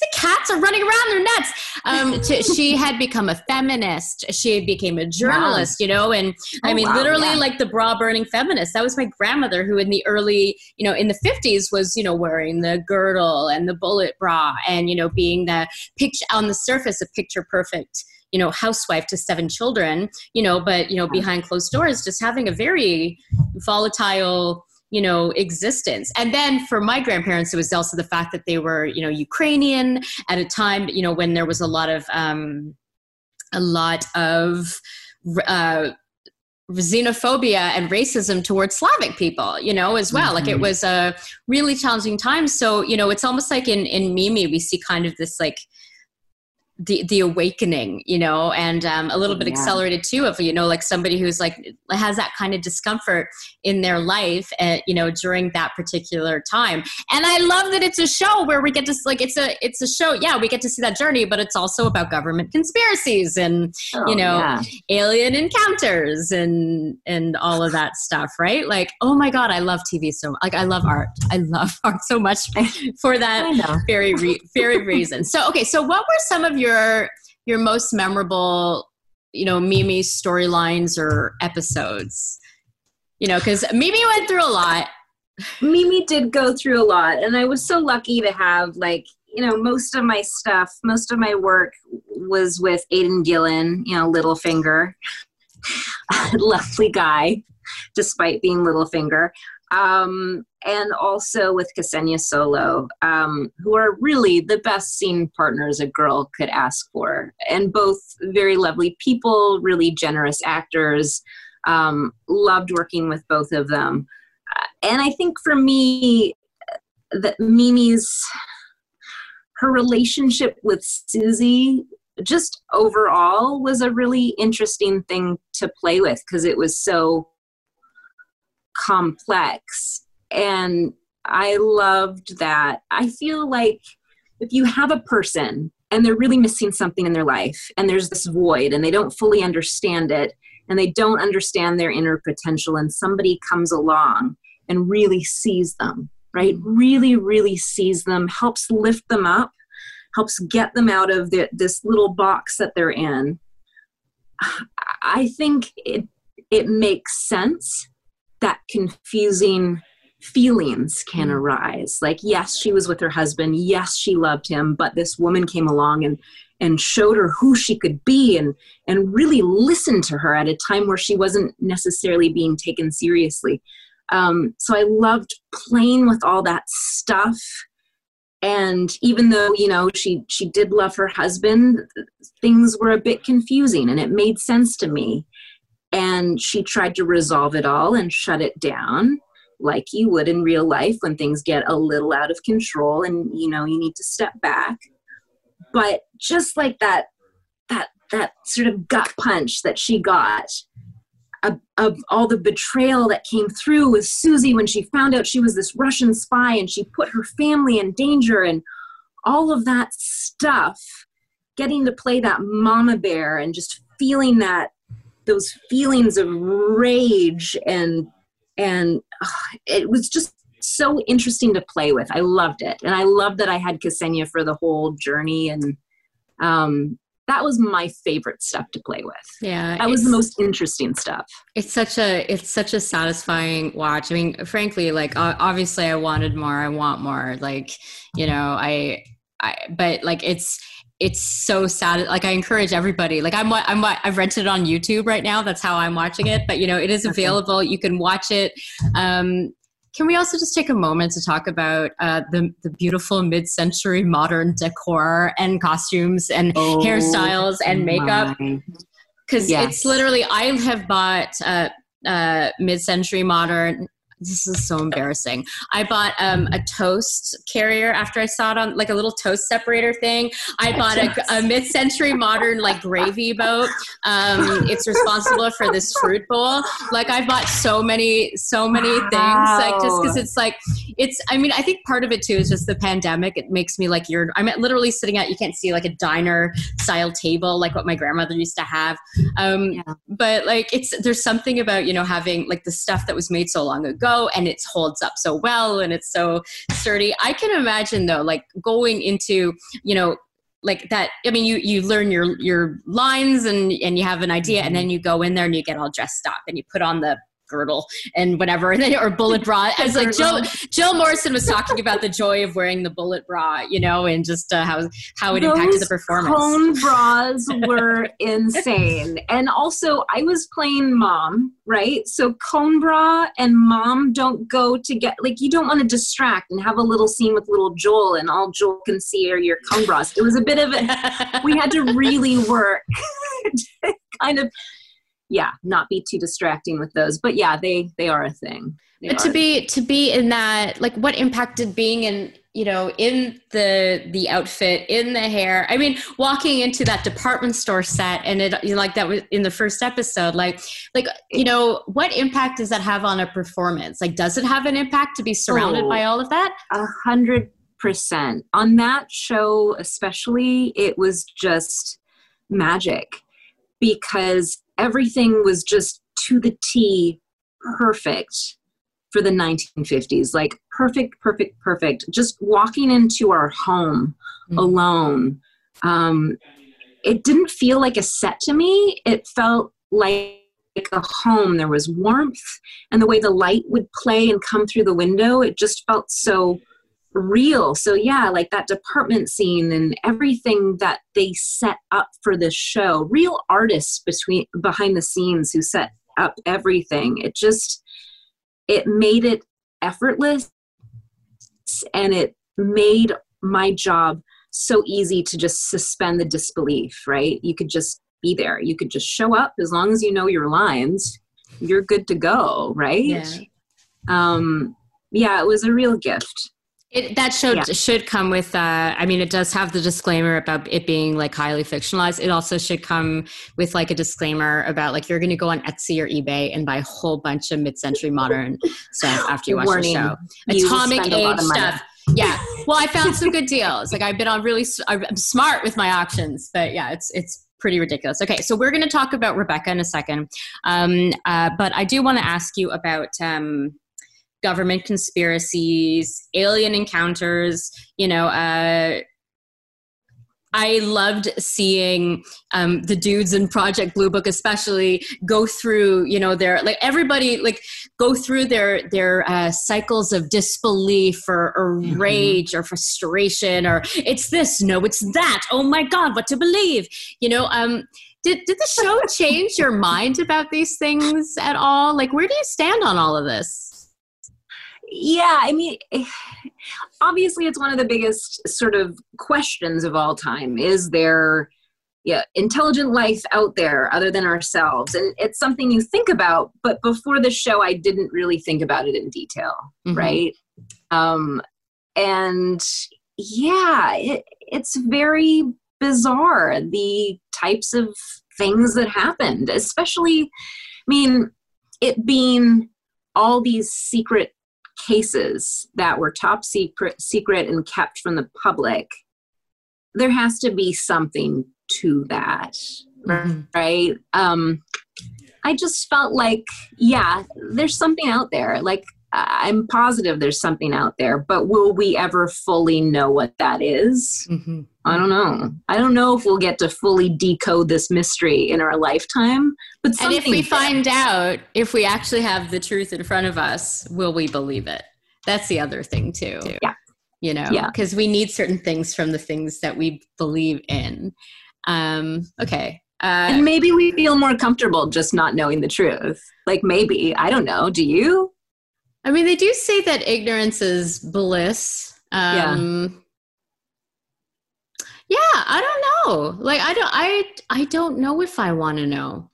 the cats are running around their nuts um to, she had become a feminist she became a journalist wow. you know and i oh, mean wow, literally yeah. like the bra burning feminist that was my grandmother who in the early you know in the 50s was you know wearing the girdle and the bullet bra and you know being the picture on the surface a picture perfect you know housewife to seven children you know but you know behind closed doors just having a very volatile you know existence and then for my grandparents it was also the fact that they were you know ukrainian at a time you know when there was a lot of um a lot of uh xenophobia and racism towards Slavic people, you know, as well. Mm-hmm. Like it mm-hmm. was a really challenging time. So, you know, it's almost like in, in Mimi, we see kind of this like the the awakening you know and um, a little bit yeah. accelerated too of you know like somebody who's like has that kind of discomfort in their life uh, you know during that particular time. And i love that it's a show where we get to like it's a it's a show yeah we get to see that journey but it's also about government conspiracies and oh, you know yeah. alien encounters and and all of that stuff right? Like oh my god i love tv so like i love art. I love art so much for that very re- very reason. So okay so what were some of your your your most memorable, you know, Mimi storylines or episodes? You know, because Mimi went through a lot. Mimi did go through a lot, and I was so lucky to have like you know most of my stuff, most of my work was with Aidan Gillen, you know, Littlefinger, lovely guy, despite being Littlefinger um, and also with Ksenia Solo, um, who are really the best scene partners a girl could ask for, and both very lovely people, really generous actors. Um, loved working with both of them, uh, and I think for me, that Mimi's her relationship with Susie just overall was a really interesting thing to play with because it was so complex. And I loved that. I feel like if you have a person and they're really missing something in their life and there's this void and they don't fully understand it and they don't understand their inner potential and somebody comes along and really sees them, right? Really, really sees them, helps lift them up, helps get them out of the, this little box that they're in. I think it it makes sense that confusing feelings can mm. arise. Like yes she was with her husband. Yes she loved him but this woman came along and and showed her who she could be and and really listened to her at a time where she wasn't necessarily being taken seriously. Um, so i loved playing with all that stuff. And even though you know she she did love her husband things were a bit confusing and it made sense to me and she tried to resolve it all and shut it down like you would in real life when things get a little out of control and you know you need to step back. But just like that that that sort of gut punch that she got of, all the betrayal that came through with Susie when she found out she was this Russian spy and she put her family in danger and all of that stuff getting to play that mama bear and just feeling that those feelings of rage and and uh, it was just so interesting to play with. I loved it, and I loved that I had Ksenia for the whole journey, and um, that was my favorite stuff to play with. Yeah, that was the most interesting stuff. It's such a it's such a satisfying watch. I mean, frankly, like obviously, I wanted more. I want more. Like you know, I I but like it's it's so sad. Like I encourage everybody. Like I'm, I'm, I've rented it on YouTube right now. That's how I'm watching it. But you know, it is available. You can watch it. Um, can we also just take a moment to talk about uh, the the beautiful mid-century modern decor and costumes and oh, hairstyles and makeup? Because yes. it's literally, I have bought uh, uh, mid-century modern this is so embarrassing. I bought um, a toast carrier after I saw it on like a little toast separator thing. I bought a, a mid-century modern like gravy boat. Um, it's responsible for this fruit bowl. Like I bought so many, so many wow. things. Like just because it's like it's. I mean, I think part of it too is just the pandemic. It makes me like you're. I'm literally sitting at. You can't see like a diner style table like what my grandmother used to have. Um, yeah. But like it's there's something about you know having like the stuff that was made so long ago and it holds up so well and it's so sturdy. I can imagine though, like going into, you know, like that i mean you you learn your your lines and and you have an idea and mm-hmm. then you go in there and you get all dressed up and you put on the girdle and whatever, or bullet bra. As like Jill, Jill Morrison was talking about the joy of wearing the bullet bra, you know, and just uh, how how it Those impacted the performance. Cone bras were insane, and also I was playing mom, right? So cone bra and mom don't go to get like you don't want to distract and have a little scene with little Joel, and all Joel can see are your cone bras. It was a bit of a we had to really work. kind of yeah, not be too distracting with those. But yeah, they they are a thing. They but to be to be in that, like, what impacted being in you know in the the outfit in the hair? I mean walking into that department store set and it you know, like that was in the first episode like like you know what impact does that have on a performance? Like does it have an impact to be surrounded oh, by all of that? a hundred percent. On that show especially it was just magic. Because everything was just to the T perfect for the 1950s like perfect perfect perfect. Just walking into our home mm-hmm. alone um, it didn't feel like a set to me. It felt like a home. There was warmth and the way the light would play and come through the window it just felt so real. So yeah, like that department scene and everything that they set up for this show. Real artists between behind the scenes who set up everything. It just it made it effortless and it made my job so easy to just suspend the disbelief, right? You could just be there. You could just show up as long as you know your lines, you're good to go, right? Yeah. Um yeah, it was a real gift. It, that show yeah. should come with. Uh, I mean, it does have the disclaimer about it being like highly fictionalized. It also should come with like a disclaimer about like you're going to go on Etsy or eBay and buy a whole bunch of mid-century modern stuff after you watch Warning, the show. Atomic age stuff. Yeah. Well, I found some good deals. Like I've been on really. I'm smart with my auctions, but yeah, it's it's pretty ridiculous. Okay, so we're going to talk about Rebecca in a second, um, uh, but I do want to ask you about. Um, government conspiracies, alien encounters, you know, uh, I loved seeing um, the dudes in Project Blue Book, especially go through, you know, their like everybody like go through their their uh, cycles of disbelief or, or mm-hmm. rage or frustration or it's this, no, it's that. Oh my God, what to believe? You know, um, did did the show change your mind about these things at all? Like, where do you stand on all of this? Yeah i mean obviously it's one of the biggest sort of questions of all time. Is there yeah intelligent life out there other than ourselves? And it's something you think about but before the show i didn't really think about it in detail mm-hmm. right? Um and yeah it, it's very bizarre the types of things that happened especially i mean it being all these secret cases that were top secret secret and kept from the public there has to be something to that mm-hmm. right um i just felt like yeah there's something out there like i'm positive there's something out there but will we ever fully know what that is? Mm-hmm. i don't know i don't know if we'll get to fully decode this mystery in our lifetime but and if we find out if we actually have the truth in front of us will we believe it that's the other thing too yeah you know because yeah. we need certain things from the things that we believe in um okay uh, and maybe we feel more comfortable just not knowing the truth. Like maybe I don't know. Do you? I mean, they do say that ignorance is bliss. Um, yeah. Yeah, I don't know. Like I don't. I I don't know if I want to know.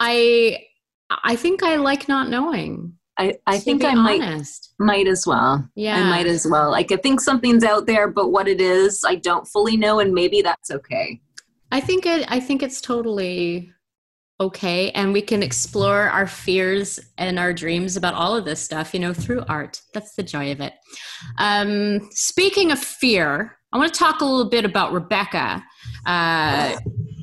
I I think I like not knowing. I, I think I honest. might might as well. Yeah. I might as well. Like I think something's out there, but what it is, I don't fully know, and maybe that's okay. I think it I think it's totally okay and we can explore our fears and our dreams about all of this stuff you know through art. That's the joy of it. Um, speaking of fear i want to talk a little bit about rebecca. Uh,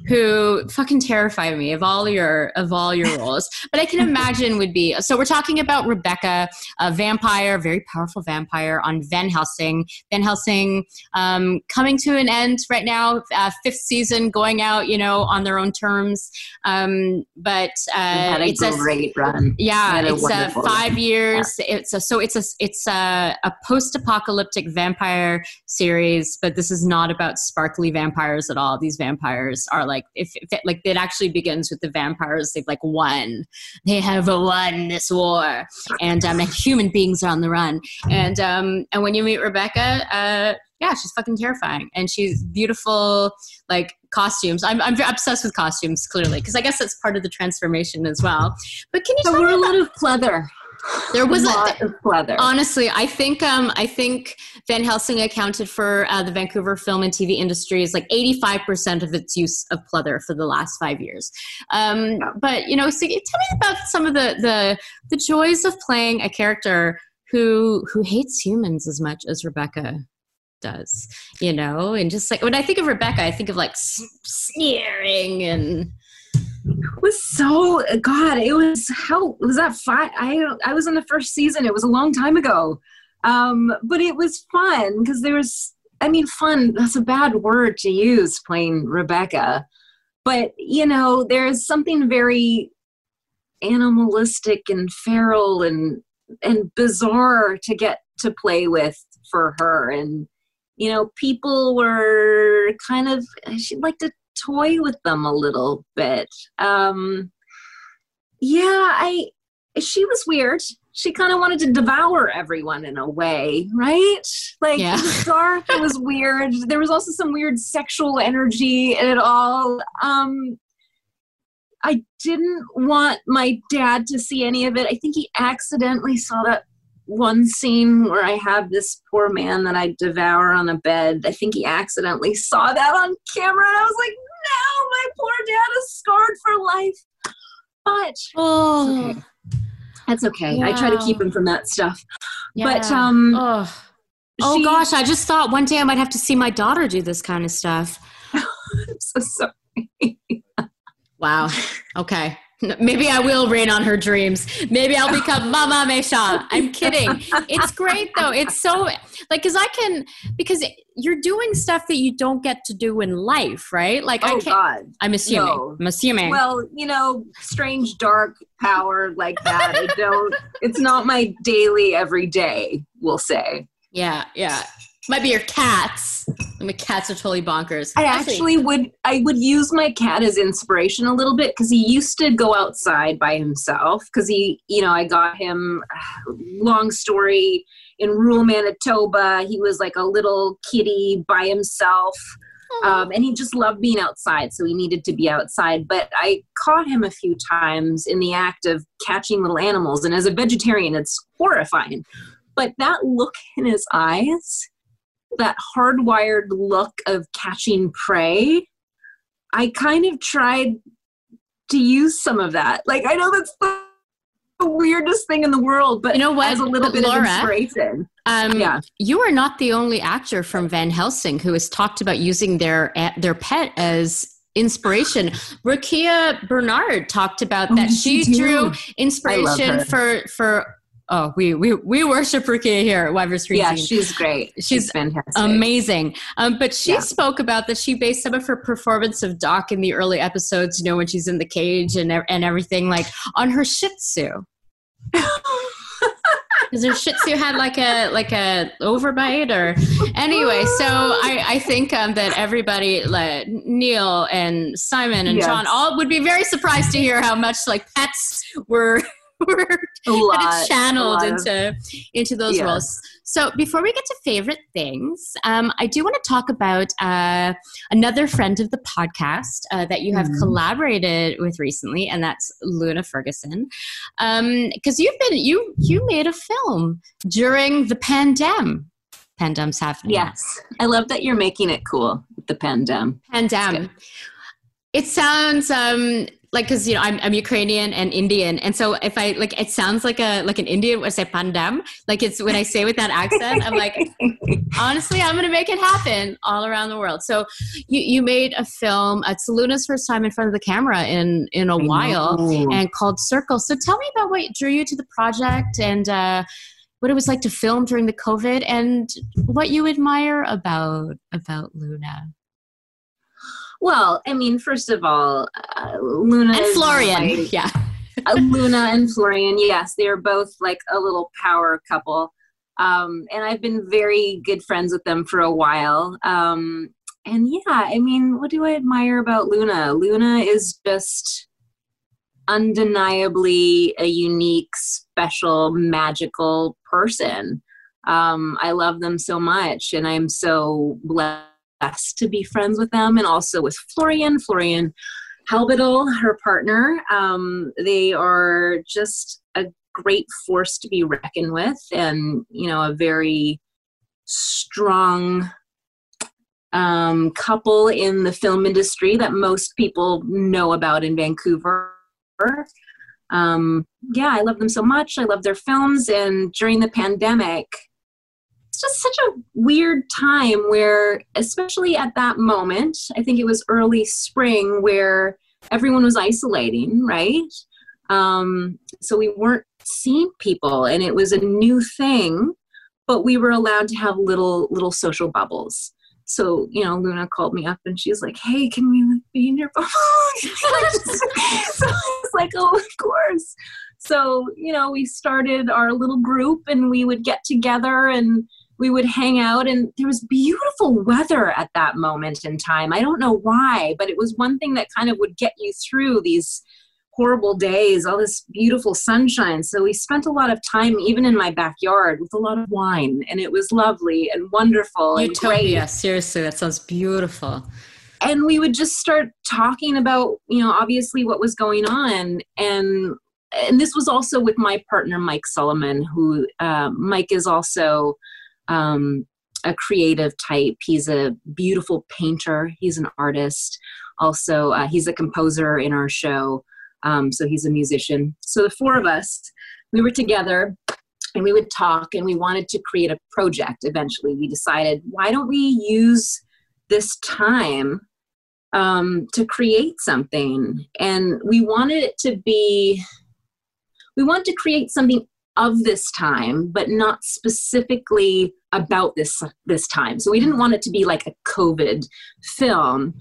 who fucking terrify me of all your of all your roles. But I can imagine would be so. We're talking about Rebecca, a vampire, very powerful vampire on Van Helsing. Van Helsing um, coming to an end right now, uh, fifth season going out, you know, on their own terms. Um, but uh, it's a great run. Yeah, it's a five run. years. Yeah. It's a, so it's a it's a, a post-apocalyptic vampire series, but this is not about sparkly vampires at all. These vampires are like like if, if it, like it actually begins with the vampires they've like won they have won this war and um, and human beings are on the run and um and when you meet rebecca uh yeah, she's fucking terrifying, and she's beautiful. Like costumes, I'm I'm obsessed with costumes clearly because I guess that's part of the transformation as well. But can you? There were a lot of pleather. There was a lot of pleather. Honestly, I think um, I think Van Helsing accounted for uh, the Vancouver film and TV industry is like 85% of its use of pleather for the last five years. Um, but you know, so tell me about some of the the the joys of playing a character who who hates humans as much as Rebecca does. You know, and just like when I think of Rebecca, I think of like sneering and was so God. It was how was that five? I I was in the first season. It was a long time ago, um, but it was fun because there was. I mean, fun. That's a bad word to use playing Rebecca, but you know, there's something very animalistic and feral and and bizarre to get to play with for her and you know people were kind of she'd like to toy with them a little bit. Um, yeah, I she was weird. She kind of wanted to devour everyone in a way, right? Like yeah. it was dark, it was weird. There was also some weird sexual energy in it all. Um, I didn't want my dad to see any of it. I think he accidentally saw that one scene where I have this poor man that I devour on a bed. I think he accidentally saw that on camera, and I was like, "No, my poor dad is scarred for life." But oh, okay. that's okay. Wow. I try to keep him from that stuff. Yeah. But um, oh. oh gosh, I just thought one day I might have to see my daughter do this kind of stuff. I'm so sorry. wow. Okay. Maybe I will rain on her dreams. Maybe I'll become Mama Mesha. I'm kidding. It's great though. It's so like because I can because you're doing stuff that you don't get to do in life, right? Like oh I can't. God. I'm assuming. No. I'm assuming. Well, you know, strange dark power like that. I don't. It's not my daily everyday. We'll say. yeah, yeah. Might be your cats. My cats are totally bonkers. I actually would I would use my cat as inspiration a little bit because he used to go outside by himself because he you know I got him long story in rural Manitoba he was like a little kitty by himself um, and he just loved being outside so he needed to be outside but I caught him a few times in the act of catching little animals and as a vegetarian it's horrifying but that look in his eyes that hardwired look of catching prey, I kind of tried to use some of that. Like I know that's the weirdest thing in the world, but You know what, as a little bit Laura? of inspiration. Um, Yeah. You are not the only actor from Van Helsing who has talked about using their their pet as inspiration. Rukia Bernard talked about Oh, that she you drew inspiration for for. Oh, we we we worship Rukia here at Weber Street. Yeah, she's great. She's She's, fantastic. amazing. Um, but she Yeah. spoke about that she based some of her performance of Doc in the early episodes, you know, when she's in the cage and and everything, like on her Shih Tzu. Because her Shih Tzu had like a like a overbite, or anyway. So I I think um, that everybody, like Neil and Simon and Yes. John, all would be very surprised to hear how much like pets were were a lot, kind of channeled a of- into into those Yes. roles. So before we get to favorite things, um, I do want to talk about uh, another friend of the podcast uh, that you have Mhm. collaborated with recently, and that's Luna Ferguson. Because you've been you you made a film during the pandemic Pandem's happening. Yes, I love that you're making it cool with the pandem. Pandem. It sounds um like because you know I'm, I'm Ukrainian and Indian, and so if I like it sounds like a like an Indian would say pandem. Like it's when I say with that accent, I'm like honestly, I'm gonna make it happen all around the world. So you you made a film. It's Luna's first time in front of the camera in in a while, and called Circle. So tell me about what drew you to the project and. uh what it was like to film during the COVID, and what you admire about about Luna Well, I mean, first of all, uh, Luna and Florian. like- yeah, uh, Luna and Florian, yes, they're both like a little power couple. Um, and I've been very good friends with them for a while. Um, and yeah, I mean, what do I admire about Luna? Luna is just undeniably a unique, special, magical person. Um, I love them so much, and I'm so blessed to be friends with them and also with Florian. Florian Halbedl, her partner. Um, they are just a great force to be reckoned with, and you know, a very strong um, couple in the film industry that most people know about in Vancouver. Um, yeah, I love them so much. I love their films, and during the pandemic, it's just such a weird time where, especially at that moment, I think it was early spring where everyone was isolating, right? Um, so we weren't seeing people, and it was a new thing, but we were allowed to have little little social bubbles. So you know, Luna called me up and she's like, "Hey, can we be in your bubble?" so I was like, "Oh, of course." So you know, we started our little group, and we would get together and we would hang out and there was beautiful weather at that moment in time i don't know why but it was one thing that kind of would get you through these horrible days all this beautiful sunshine so we spent a lot of time even in my backyard with a lot of wine and it was lovely and wonderful and great Utopia. Seriously, that sounds beautiful. and we would just start talking about you know obviously what was going on and and this was also with my partner mike solomon who uh, mike is also um, a creative type. He's a beautiful painter. He's an artist. Also uh, he's a composer in our show. Um, so he's a musician. So the four of us we were together and we would talk and we wanted to create a project eventually. We decided why don't we use this time um, to create something. And we wanted it to be, we wanted to create something of this time, but not specifically about this this time. So we didn't want it to be like a COVID film,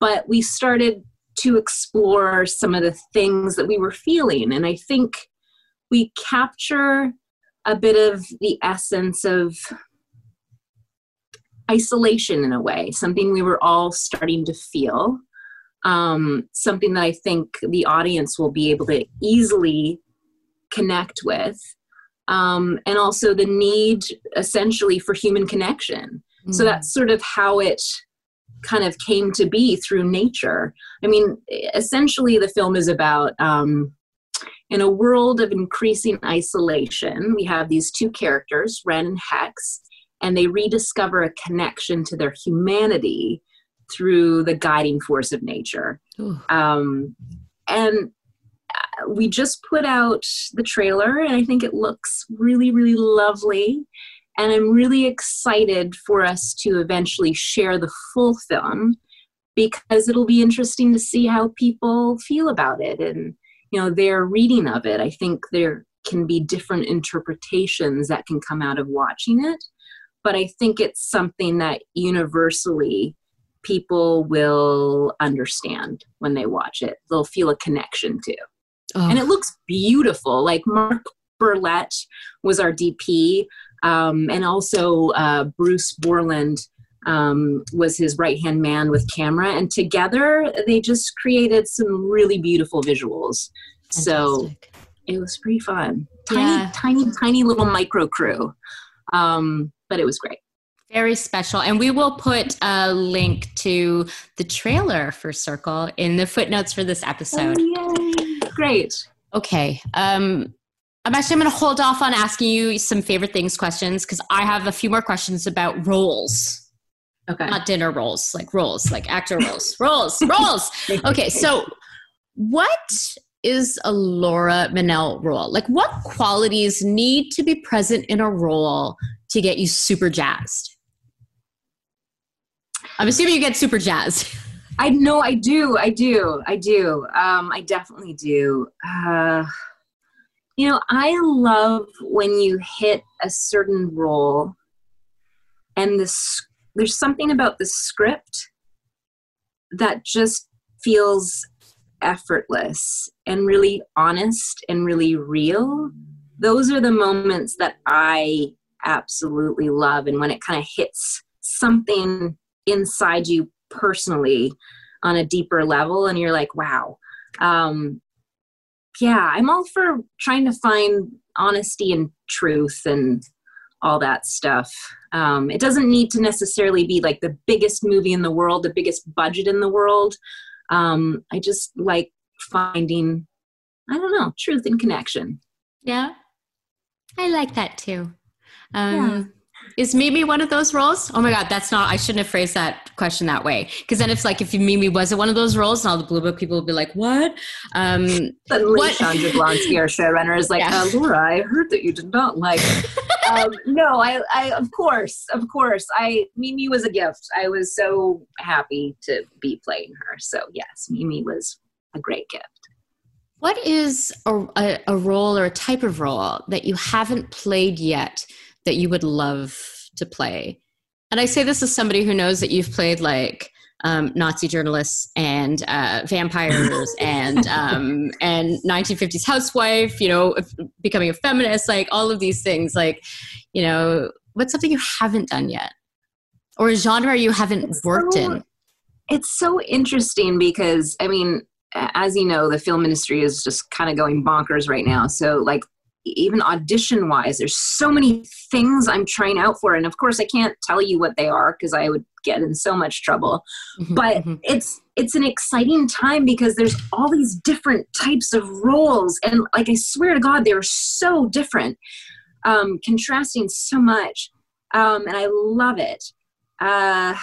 but we started to explore some of the things that we were feeling. And I think we capture a bit of the essence of isolation in a way, something we were all starting to feel, um, something that I think the audience will be able to easily connect with, um, and also the need essentially for human connection. Mm. So that's sort of how it kind of came to be through nature. I mean, essentially, the film is about. Um, in a world of increasing isolation, we have these two characters, Ren and Hex, and they rediscover a connection to their humanity through the guiding force of nature. Um, and we just put out the trailer, and I think it looks really, really lovely. And I'm really excited for us to eventually share the full film because it'll be interesting to see how people feel about it and you know their reading of it. I think there can be different interpretations that can come out of watching it but I think it's something that universally people will understand when they watch it. They'll feel a connection to. Oh. And it looks beautiful. Like Mark Burlett was our DP, um, and also uh, Bruce Borland um, was his right hand man with camera. And together they just created some really beautiful visuals. Fantastic. So it was pretty fun. Tiny, yeah. tiny, tiny little micro crew. Um, but it was great. Very special. And we will put a link to the trailer for Circle in the footnotes for this episode. Oh, Great. Okay. Um, I'm actually I'm going to hold off on asking you some favorite things questions because I have a few more questions about roles. Okay. Not dinner roles, like roles, like actor roles. roles, roles. Okay. So, what is a Laura Mennell role? Like, what qualities need to be present in a role to get you super jazzed? I'm assuming you get super jazzed. I know I do. I do. I do. Um, I definitely do. Uh, you know, I love when you hit a certain role and this there's something about the script that just feels effortless and really honest and really real. Those are the moments that I absolutely love. And when it kind of hits something inside you personally on a deeper level, and you're like, wow. Um, yeah, I'm all for trying to find honesty and truth and all that stuff. Um, it doesn't need to necessarily be like the biggest movie in the world, the biggest budget in the world. Um, I just like finding, I don't know, truth and connection. Yeah, I like that too. Um, yeah. Is Mimi one of those roles? Oh my God, that's not, I shouldn't have phrased that question that way. Because then it's like if Mimi wasn't one of those roles, and all the Blue Book people would be like, what? Um, Suddenly, what? Sean Jablonski, our showrunner, is like, yeah. uh, Laura, I heard that you did not like. um, no, I, I, of course, of course, I, Mimi was a gift. I was so happy to be playing her. So yes, Mimi was a great gift. What is a, a, a role or a type of role that you haven't played yet? That you would love to play? And I say this as somebody who knows that you've played like um, Nazi journalists and uh, vampires and um, and 1950s housewife. You know, becoming a feminist, like all of these things. Like, you know, what's something you haven't done yet, or a genre you haven't it's worked so, in? It's so interesting because I mean, as you know, the film industry is just kind of going bonkers right now. So, like, even audition wise there's so many things i'm trying out for and of course i can't tell you what they are because i would get in so much trouble mm-hmm, but mm-hmm. it's it's an exciting time because there's all these different types of roles and like i swear to god they're so different um, contrasting so much um, and i love it uh,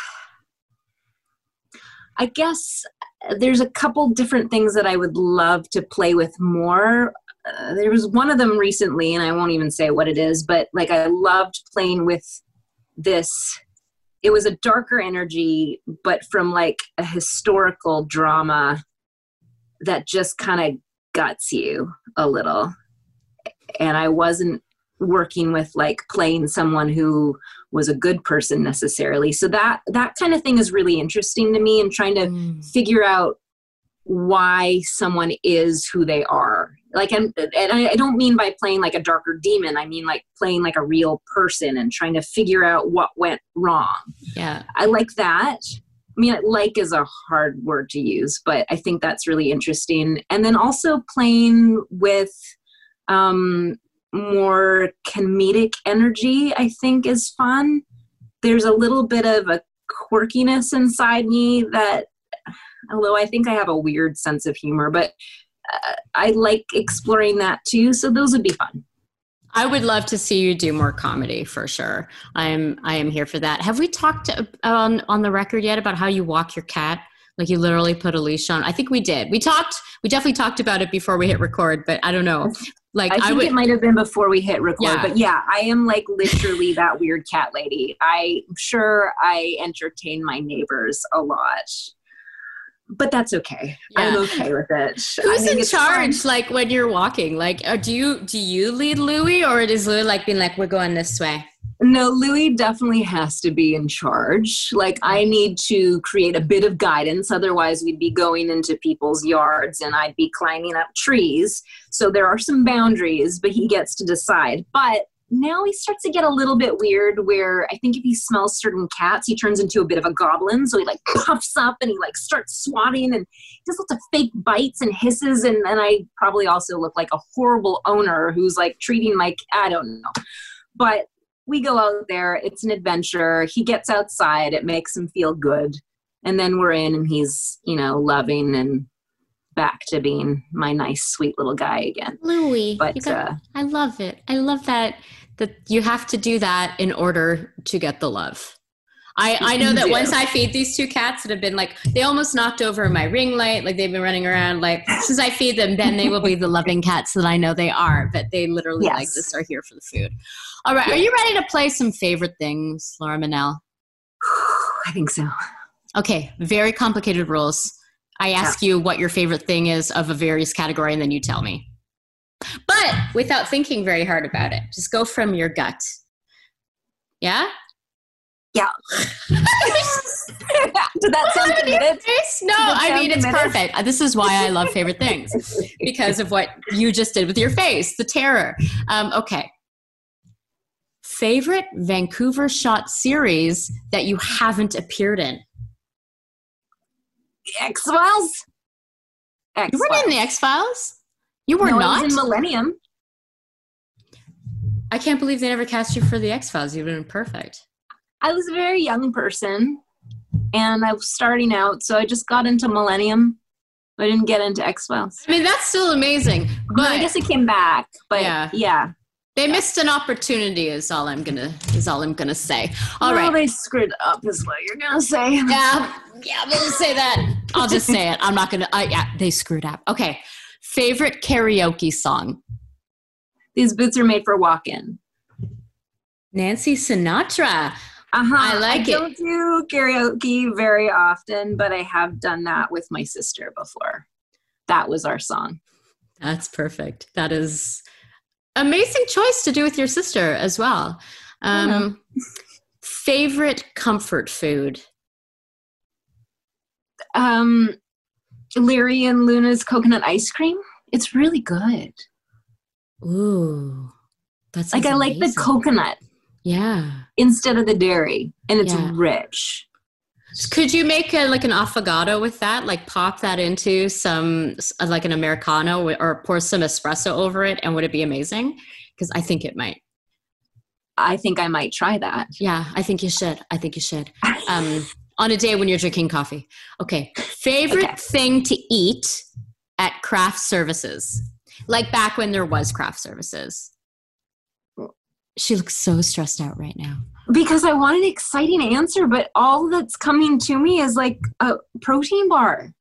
i guess there's a couple different things that i would love to play with more uh, there was one of them recently, and I won't even say what it is, but like I loved playing with this it was a darker energy, but from like a historical drama that just kind of guts you a little. And I wasn't working with like playing someone who was a good person necessarily. So that that kind of thing is really interesting to me and trying to mm. figure out why someone is who they are like and, and i don't mean by playing like a darker demon. I mean like playing like a real person and trying to figure out what went wrong. Yeah. I like that. I mean like is a hard word to use but i think that's really interesting. And then also playing with um more comedic energy i think is fun. There's a little bit of a quirkiness inside me that although I think I have a weird sense of humor, but I like exploring that too. So those would be fun. I would love to see you do more comedy for sure. I am I am here for that. Have we talked on on the record yet about how you walk your cat? Like you literally put a leash on. I think we did. We talked. We definitely talked about it before we hit record, but I don't know. Like I think I would, it might have been before we hit record, yeah. but yeah, I am like literally that weird cat lady. I'm sure I entertain my neighbors a lot but that's okay. Yeah. I'm okay with it. Who's in charge? Fun. Like when you're walking, like uh, do you do you lead Louis, or is Louis like being like, "We're going this way"? No, Louis definitely has to be in charge. Like I need to create a bit of guidance, otherwise we'd be going into people's yards and I'd be climbing up trees. So there are some boundaries, but he gets to decide. But now he starts to get a little bit weird where I think if he smells certain cats, he turns into a bit of a goblin. So he like puffs up and he like starts swatting and does lots of fake bites and hisses. And then I probably also look like a horrible owner who's like treating like, I don't know. But we go out there, it's an adventure. He gets outside, it makes him feel good. And then we're in and he's, you know, loving and back to being my nice, sweet little guy again. Louis, but got, uh, I love it. I love that that you have to do that in order to get the love. I, I know that once I feed these two cats that have been like they almost knocked over my ring light, like they've been running around. Like since I feed them, then they will be the loving cats that I know they are. But they literally yes. like just are here for the food. All right, are you ready to play some favorite things, Laura Mennell? I think so. Okay, very complicated rules. I ask yeah. you what your favorite thing is of a various category, and then you tell me but without thinking very hard about it. Just go from your gut. Yeah? Yeah. Did that sound committed? No, I mean, it's perfect. This is why I love favorite things because of what you just did with your face, the terror. Um, okay. Favorite Vancouver shot series that you haven't appeared in? X Files. You weren't in the X Files? You were no, not in Millennium. I can't believe they never cast you for the X Files. You've been perfect. I was a very young person, and I was starting out, so I just got into Millennium. I didn't get into X Files. I mean, that's still amazing. But I guess it came back. But yeah, yeah. They missed an opportunity. Is all I'm gonna is all I'm gonna say. All well, right. they screwed up. Is what you're gonna say. Yeah, yeah. We'll say that. I'll just say it. I'm not gonna. Uh, yeah, they screwed up. Okay. Favorite karaoke song? These boots are made for walk-in. Nancy Sinatra. Uh-huh. I like I it. I don't do karaoke very often, but I have done that with my sister before. That was our song. That's perfect. That is amazing choice to do with your sister as well. Um, favorite comfort food? Um, Larry and Luna's coconut ice cream. It's really good. Ooh, that's like I like the coconut. Yeah. Instead of the dairy, and it's yeah. rich. Could you make a, like an affogato with that? Like pop that into some like an americano or pour some espresso over it, and would it be amazing? Because I think it might. I think I might try that. Yeah, I think you should. I think you should. Um, on a day when you're drinking coffee. Okay. Favorite okay. thing to eat at craft services? Like back when there was craft services. She looks so stressed out right now. Because I want an exciting answer, but all that's coming to me is like a protein bar.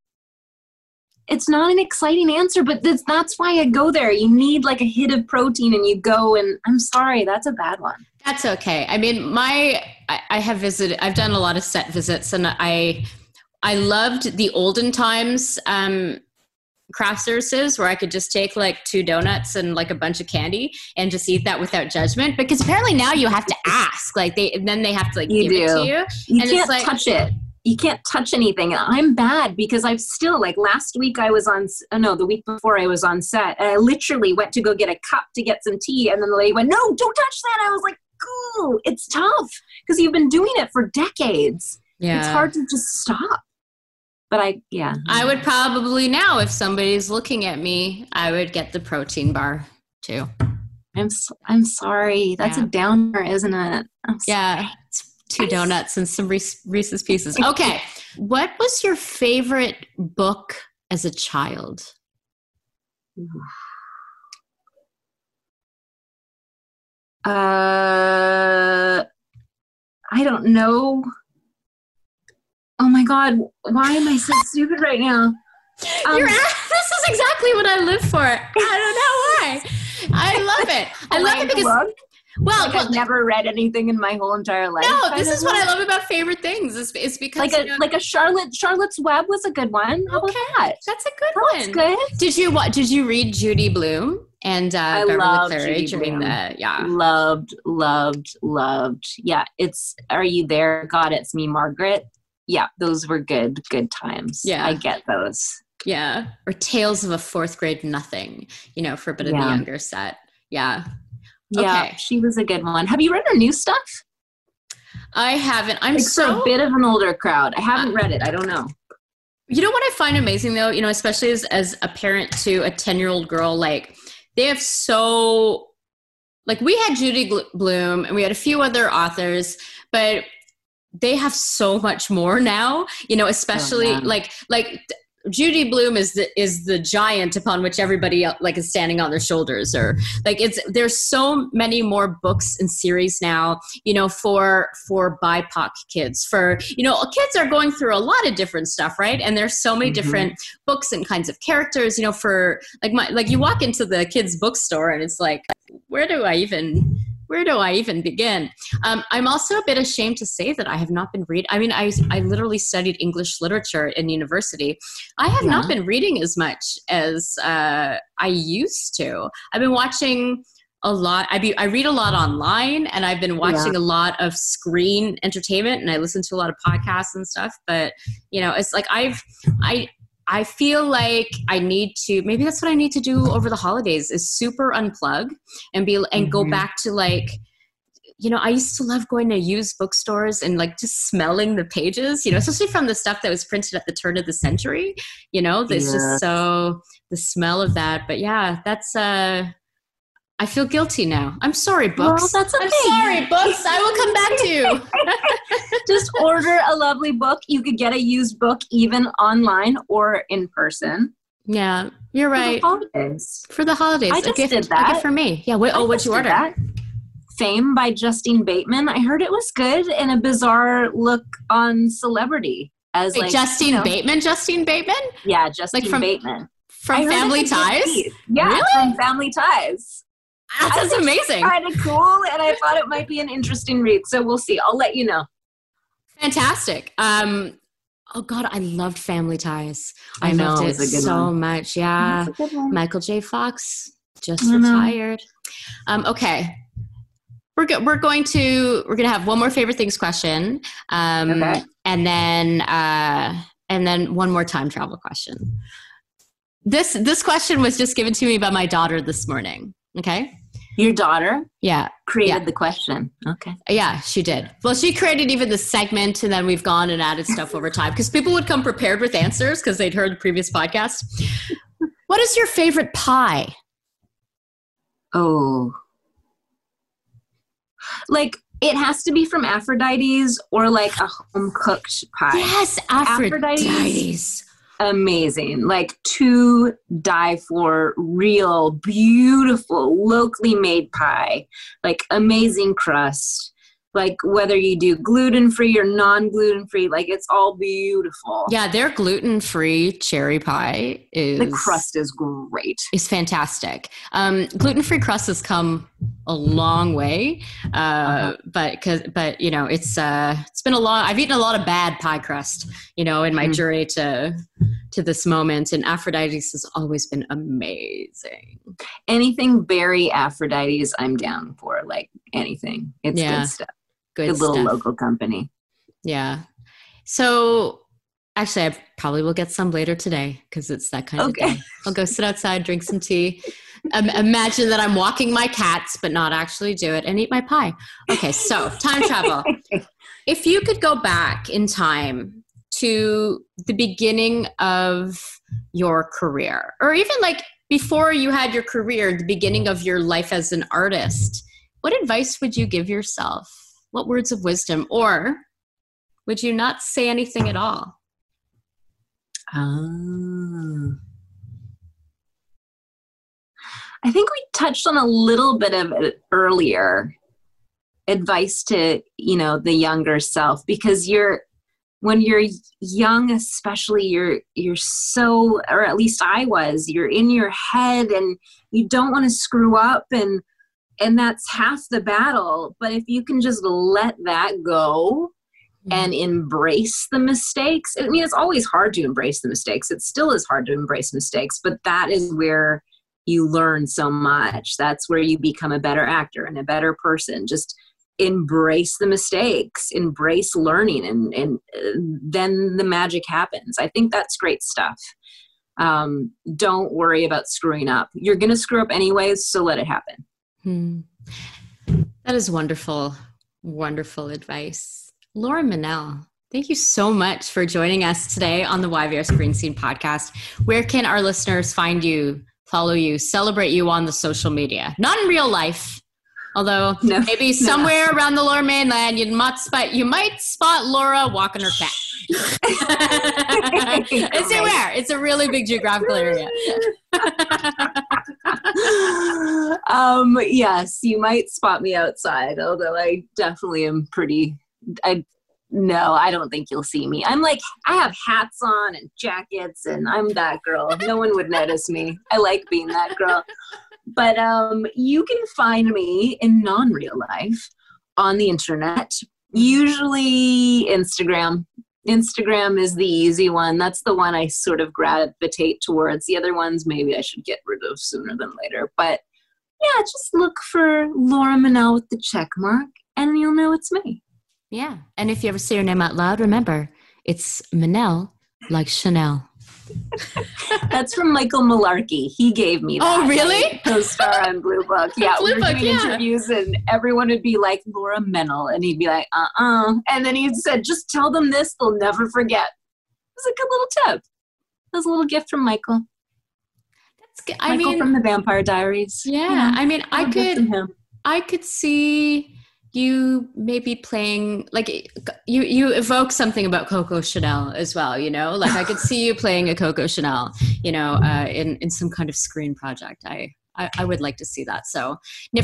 It's not an exciting answer, but that's, that's why I go there. You need like a hit of protein and you go, and I'm sorry, that's a bad one. That's okay. I mean, my I I have visited. I've done a lot of set visits, and I I loved the olden times um, craft services where I could just take like two donuts and like a bunch of candy and just eat that without judgment. Because apparently now you have to ask, like they and then they have to like You give it do. to you. You And can't like- touch it. You can't touch anything. I'm bad because I've still like last week I was on. Oh no, the week before I was on set, and I literally went to go get a cup to get some tea, and then the lady went, "No, don't touch that." I was like, "Ooh, it's tough because you've been doing it for decades. Yeah, It's hard to just stop." But I, yeah, I would probably now, if somebody's looking at me, I would get the protein bar too. I'm s- I'm sorry. That's Yeah. a downer, isn't it? Yeah, it's two donuts and some Reese, Reese's Pieces. Okay, what was your favorite book as a child? Uh, I don't know. Oh my god, why am I so stupid right now? Um, You're, this is exactly what I live for. I don't know why. I love it. I love it because well, like well, I've never read anything in my whole entire life. no, this is what I love about favorite things. Is, is because Like you a know, like a Charlotte Charlotte's Web was a good one. How Okay. about that? that's a good That one. good. Did you what? Did you read Judy Blume and uh, I Beverly Cleary Judy during Blume. the yeah? Loved, loved, loved. Yeah, it's Are You There? God, it's me, Margaret. Yeah, those were good, good times. Yeah. I get those. Yeah, or Tales of a Fourth Grade Nothing, you know, for a bit of the younger set. Yeah. Yeah, Okay. she was a good one. Have you read her new stuff? I haven't. I'm Like so. a bit of an older crowd. I haven't read it. I don't know. You know what I find amazing though, you know, especially as, as a parent to a 10 year old girl, like they have so, like we had Judy Blume and we had a few other authors, but they have so much more now, you know, especially oh, yeah. like, like Judy Blume is the is the giant upon which everybody like is standing on their shoulders or like it's there's so many more books and series now you know for for bipoc kids for you know kids are going through a lot of different stuff right and there's so many Mhm. different books and kinds of characters you know for like my like you walk into the kids bookstore and it's like where do i even where do I even begin? Um, I'm also a bit ashamed to say that I have not been reading. I mean, I, I literally studied English literature in university. I have not been reading as much as uh, I used to. I've been watching a lot. I, be, I read a lot online, and I've been watching a lot of screen entertainment, and I listen to a lot of podcasts and stuff. But you know, it's like I've I I feel like I need to maybe that's what I need to do over the holidays is super unplug and be and go Mhm. back to like you know, I used to love going to used bookstores and like just smelling the pages, you know, especially from the stuff that was printed at the turn of the century, you know, it's Yes. just so the smell of that. But yeah, that's uh I feel guilty now. I'm sorry, books. Well, that's I'm sorry, books. I will come back to you. Just order a lovely book. You could get a used book even online or in person. yeah, you're for the right. holidays. For the holidays, I a just gift, did a that. gift for me. Yeah. Wait, oh, what'd you order? that. Fame by Justine Bateman. I heard it was good and a bizarre look on celebrity as Wait, like Justine you know- Bateman. Justine Bateman Yeah, Justine from- Bateman from Family a Ties. Yeah, Really? from Family Ties. That sounds amazing. Kind of cool, and I thought it might be an interesting read. So we'll see. I'll let you know. Fantastic. Um, oh God, I loved Family Ties. I, I know, loved it it was a good so one. much. Yeah. That's a good one. Michael J. Fox just I retired. Um, okay. We're, go- we're going to we're going to have one more favorite things question, um, Okay. and then uh, and then one more time travel question. This this question was just given to me by my daughter this morning. Okay, Your daughter yeah, created Yeah. the question. Okay. yeah, she did. Well, she created even the segment, and then we've gone and added stuff over time because people would come prepared with answers because they'd heard the previous podcast. what is your favorite pie? Oh. Like it has to be from Aphrodite's or like a home cooked pie. Yes, Aphrodite's. Aphrodite's. Amazing. Like to die for real, beautiful, locally made pie. Like amazing crust. like whether you do gluten free or non gluten free, like it's all beautiful. Yeah, their gluten free cherry pie is the crust is great. It's fantastic. Um, gluten free crust has come a long way, uh, uh-huh. but because but you know it's uh, it's been a lot I've eaten a lot of bad pie crust, you know, in my mm-hmm. journey to to this moment, and Aphrodite's has always been amazing. Anything berry Aphrodite's, I'm down for. Like anything, it's yeah. good stuff good, good little local company. Yeah. So actually, I probably will get some later today because it's that kind okay. of day. I'll go sit outside, drink some tea. Um, imagine that I'm walking my cats, but not actually do it, and eat my pie. Okay, so time travel. if you could go back in time to the beginning of your career, or even like before you had your career, the beginning of your life as an artist, what advice would you give yourself? What words of wisdom? Or would you not say anything at all? Ah. I think we touched on a little bit of it earlier. Advice to, you know, the younger self because you're when you're young especially you're you're so or at least I was, you're in your head and you don't want to screw up and and that's half the battle but if you can just let that go mm-hmm. and embrace the mistakes i mean it's always hard to embrace the mistakes it still is hard to embrace mistakes but that is where you learn so much that's where you become a better actor and a better person just embrace the mistakes embrace learning and, and uh, then the magic happens i think that's great stuff um, don't worry about screwing up you're going to screw up anyways so let it happen Hmm. That is wonderful, wonderful advice. Laura Mennell, thank you so much for joining us today on the YVR Screen Scene podcast. Where can our listeners find you, follow you, celebrate you on the social media? Not in real life, although no, maybe somewhere no. around the lower mainland you might spot you might spot Laura walking her cat. it's where it's a really big geographical area. um, yes, you might spot me outside, although I definitely am pretty. I no, I don't think you'll see me. I'm like I have hats on and jackets, and I'm that girl. No one would notice me. I like being that girl. But um, you can find me in non-real life on the internet, usually Instagram. Instagram is the easy one. That's the one I sort of gravitate towards. The other ones maybe I should get rid of sooner than later. But yeah, just look for Laura Mennell with the check mark and you'll know it's me. Yeah. And if you ever say your name out loud, remember it's Mennell like Chanel. That's from Michael Malarkey. He gave me oh, that. Oh, really? Co-star on Blue Book. Yeah, Blue we were doing yeah. interviews, and everyone would be like Laura Mennell, and he'd be like, "Uh-uh," and then he said, "Just tell them this; they'll never forget." It was a good little tip. It was a little gift from Michael. That's good. I Michael mean, from the Vampire Diaries. Yeah, you know, I mean, I could, I could see you maybe playing like you you evoke something about Coco Chanel as well. You know, like I could see you playing a Coco Chanel. You know, uh, in in some kind of screen project. I, I I would like to see that. So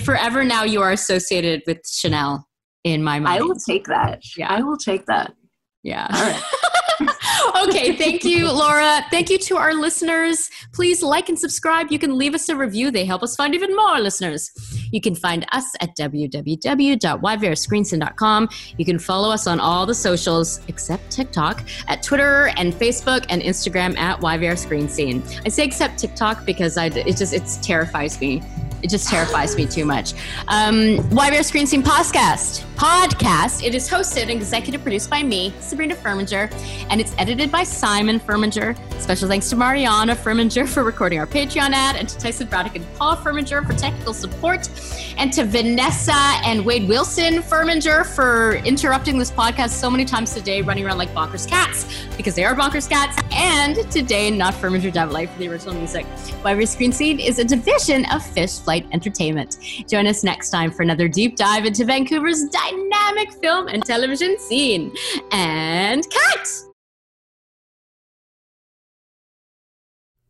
forever now you are associated with Chanel in my mind. I will take that. Yeah, I will take that. Yeah. All right. okay, thank you, Laura. Thank you to our listeners. Please like and subscribe. You can leave us a review, they help us find even more listeners. You can find us at www.yvrscreenscene.com. You can follow us on all the socials except TikTok at Twitter and Facebook and Instagram at YVR Screen Scene. I say except TikTok because I, it just it terrifies me it just terrifies me too much. Um, YVR Screen Scene podcast. Podcast. It is hosted and executive produced by me, Sabrina Furminger, and it's edited by Simon Furminger. Special thanks to Mariana Furminger for recording our Patreon ad, and to Tyson Braddock and Paul Furminger for technical support, and to Vanessa and Wade Wilson Furminger for interrupting this podcast so many times today, running around like bonkers cats because they are bonkers cats, and today, not Furminger Devil for the original music. YVR Screen Scene is a division of Fish Flight Entertainment. Join us next time for another deep dive into Vancouver's dynamic film and television scene. And cut!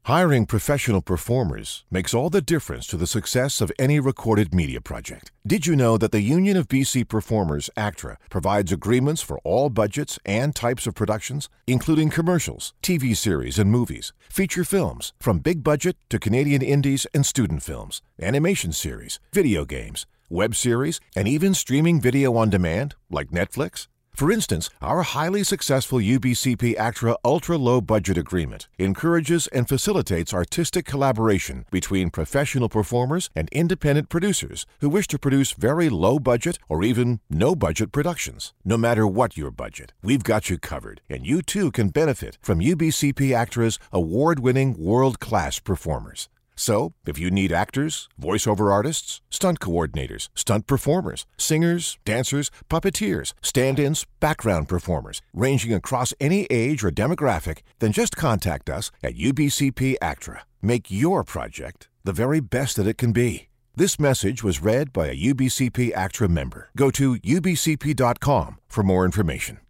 Hiring professional performers makes all the difference to the success of any recorded media project. Did you know that the Union of BC Performers, ACTRA, provides agreements for all budgets and types of productions, including commercials, TV series and movies, feature films, from big budget to Canadian indies and student films, animation series, video games, web series, and even streaming video on demand, like Netflix? For instance, our highly successful UBCP ACTRA ultra low budget agreement encourages and facilitates artistic collaboration between professional performers and independent producers who wish to produce very low budget or even no budget productions. No matter what your budget, we've got you covered, and you too can benefit from UBCP ACTRA's award winning world class performers. So, if you need actors, voiceover artists, stunt coordinators, stunt performers, singers, dancers, puppeteers, stand ins, background performers, ranging across any age or demographic, then just contact us at UBCP ACTRA. Make your project the very best that it can be. This message was read by a UBCP ACTRA member. Go to ubcp.com for more information.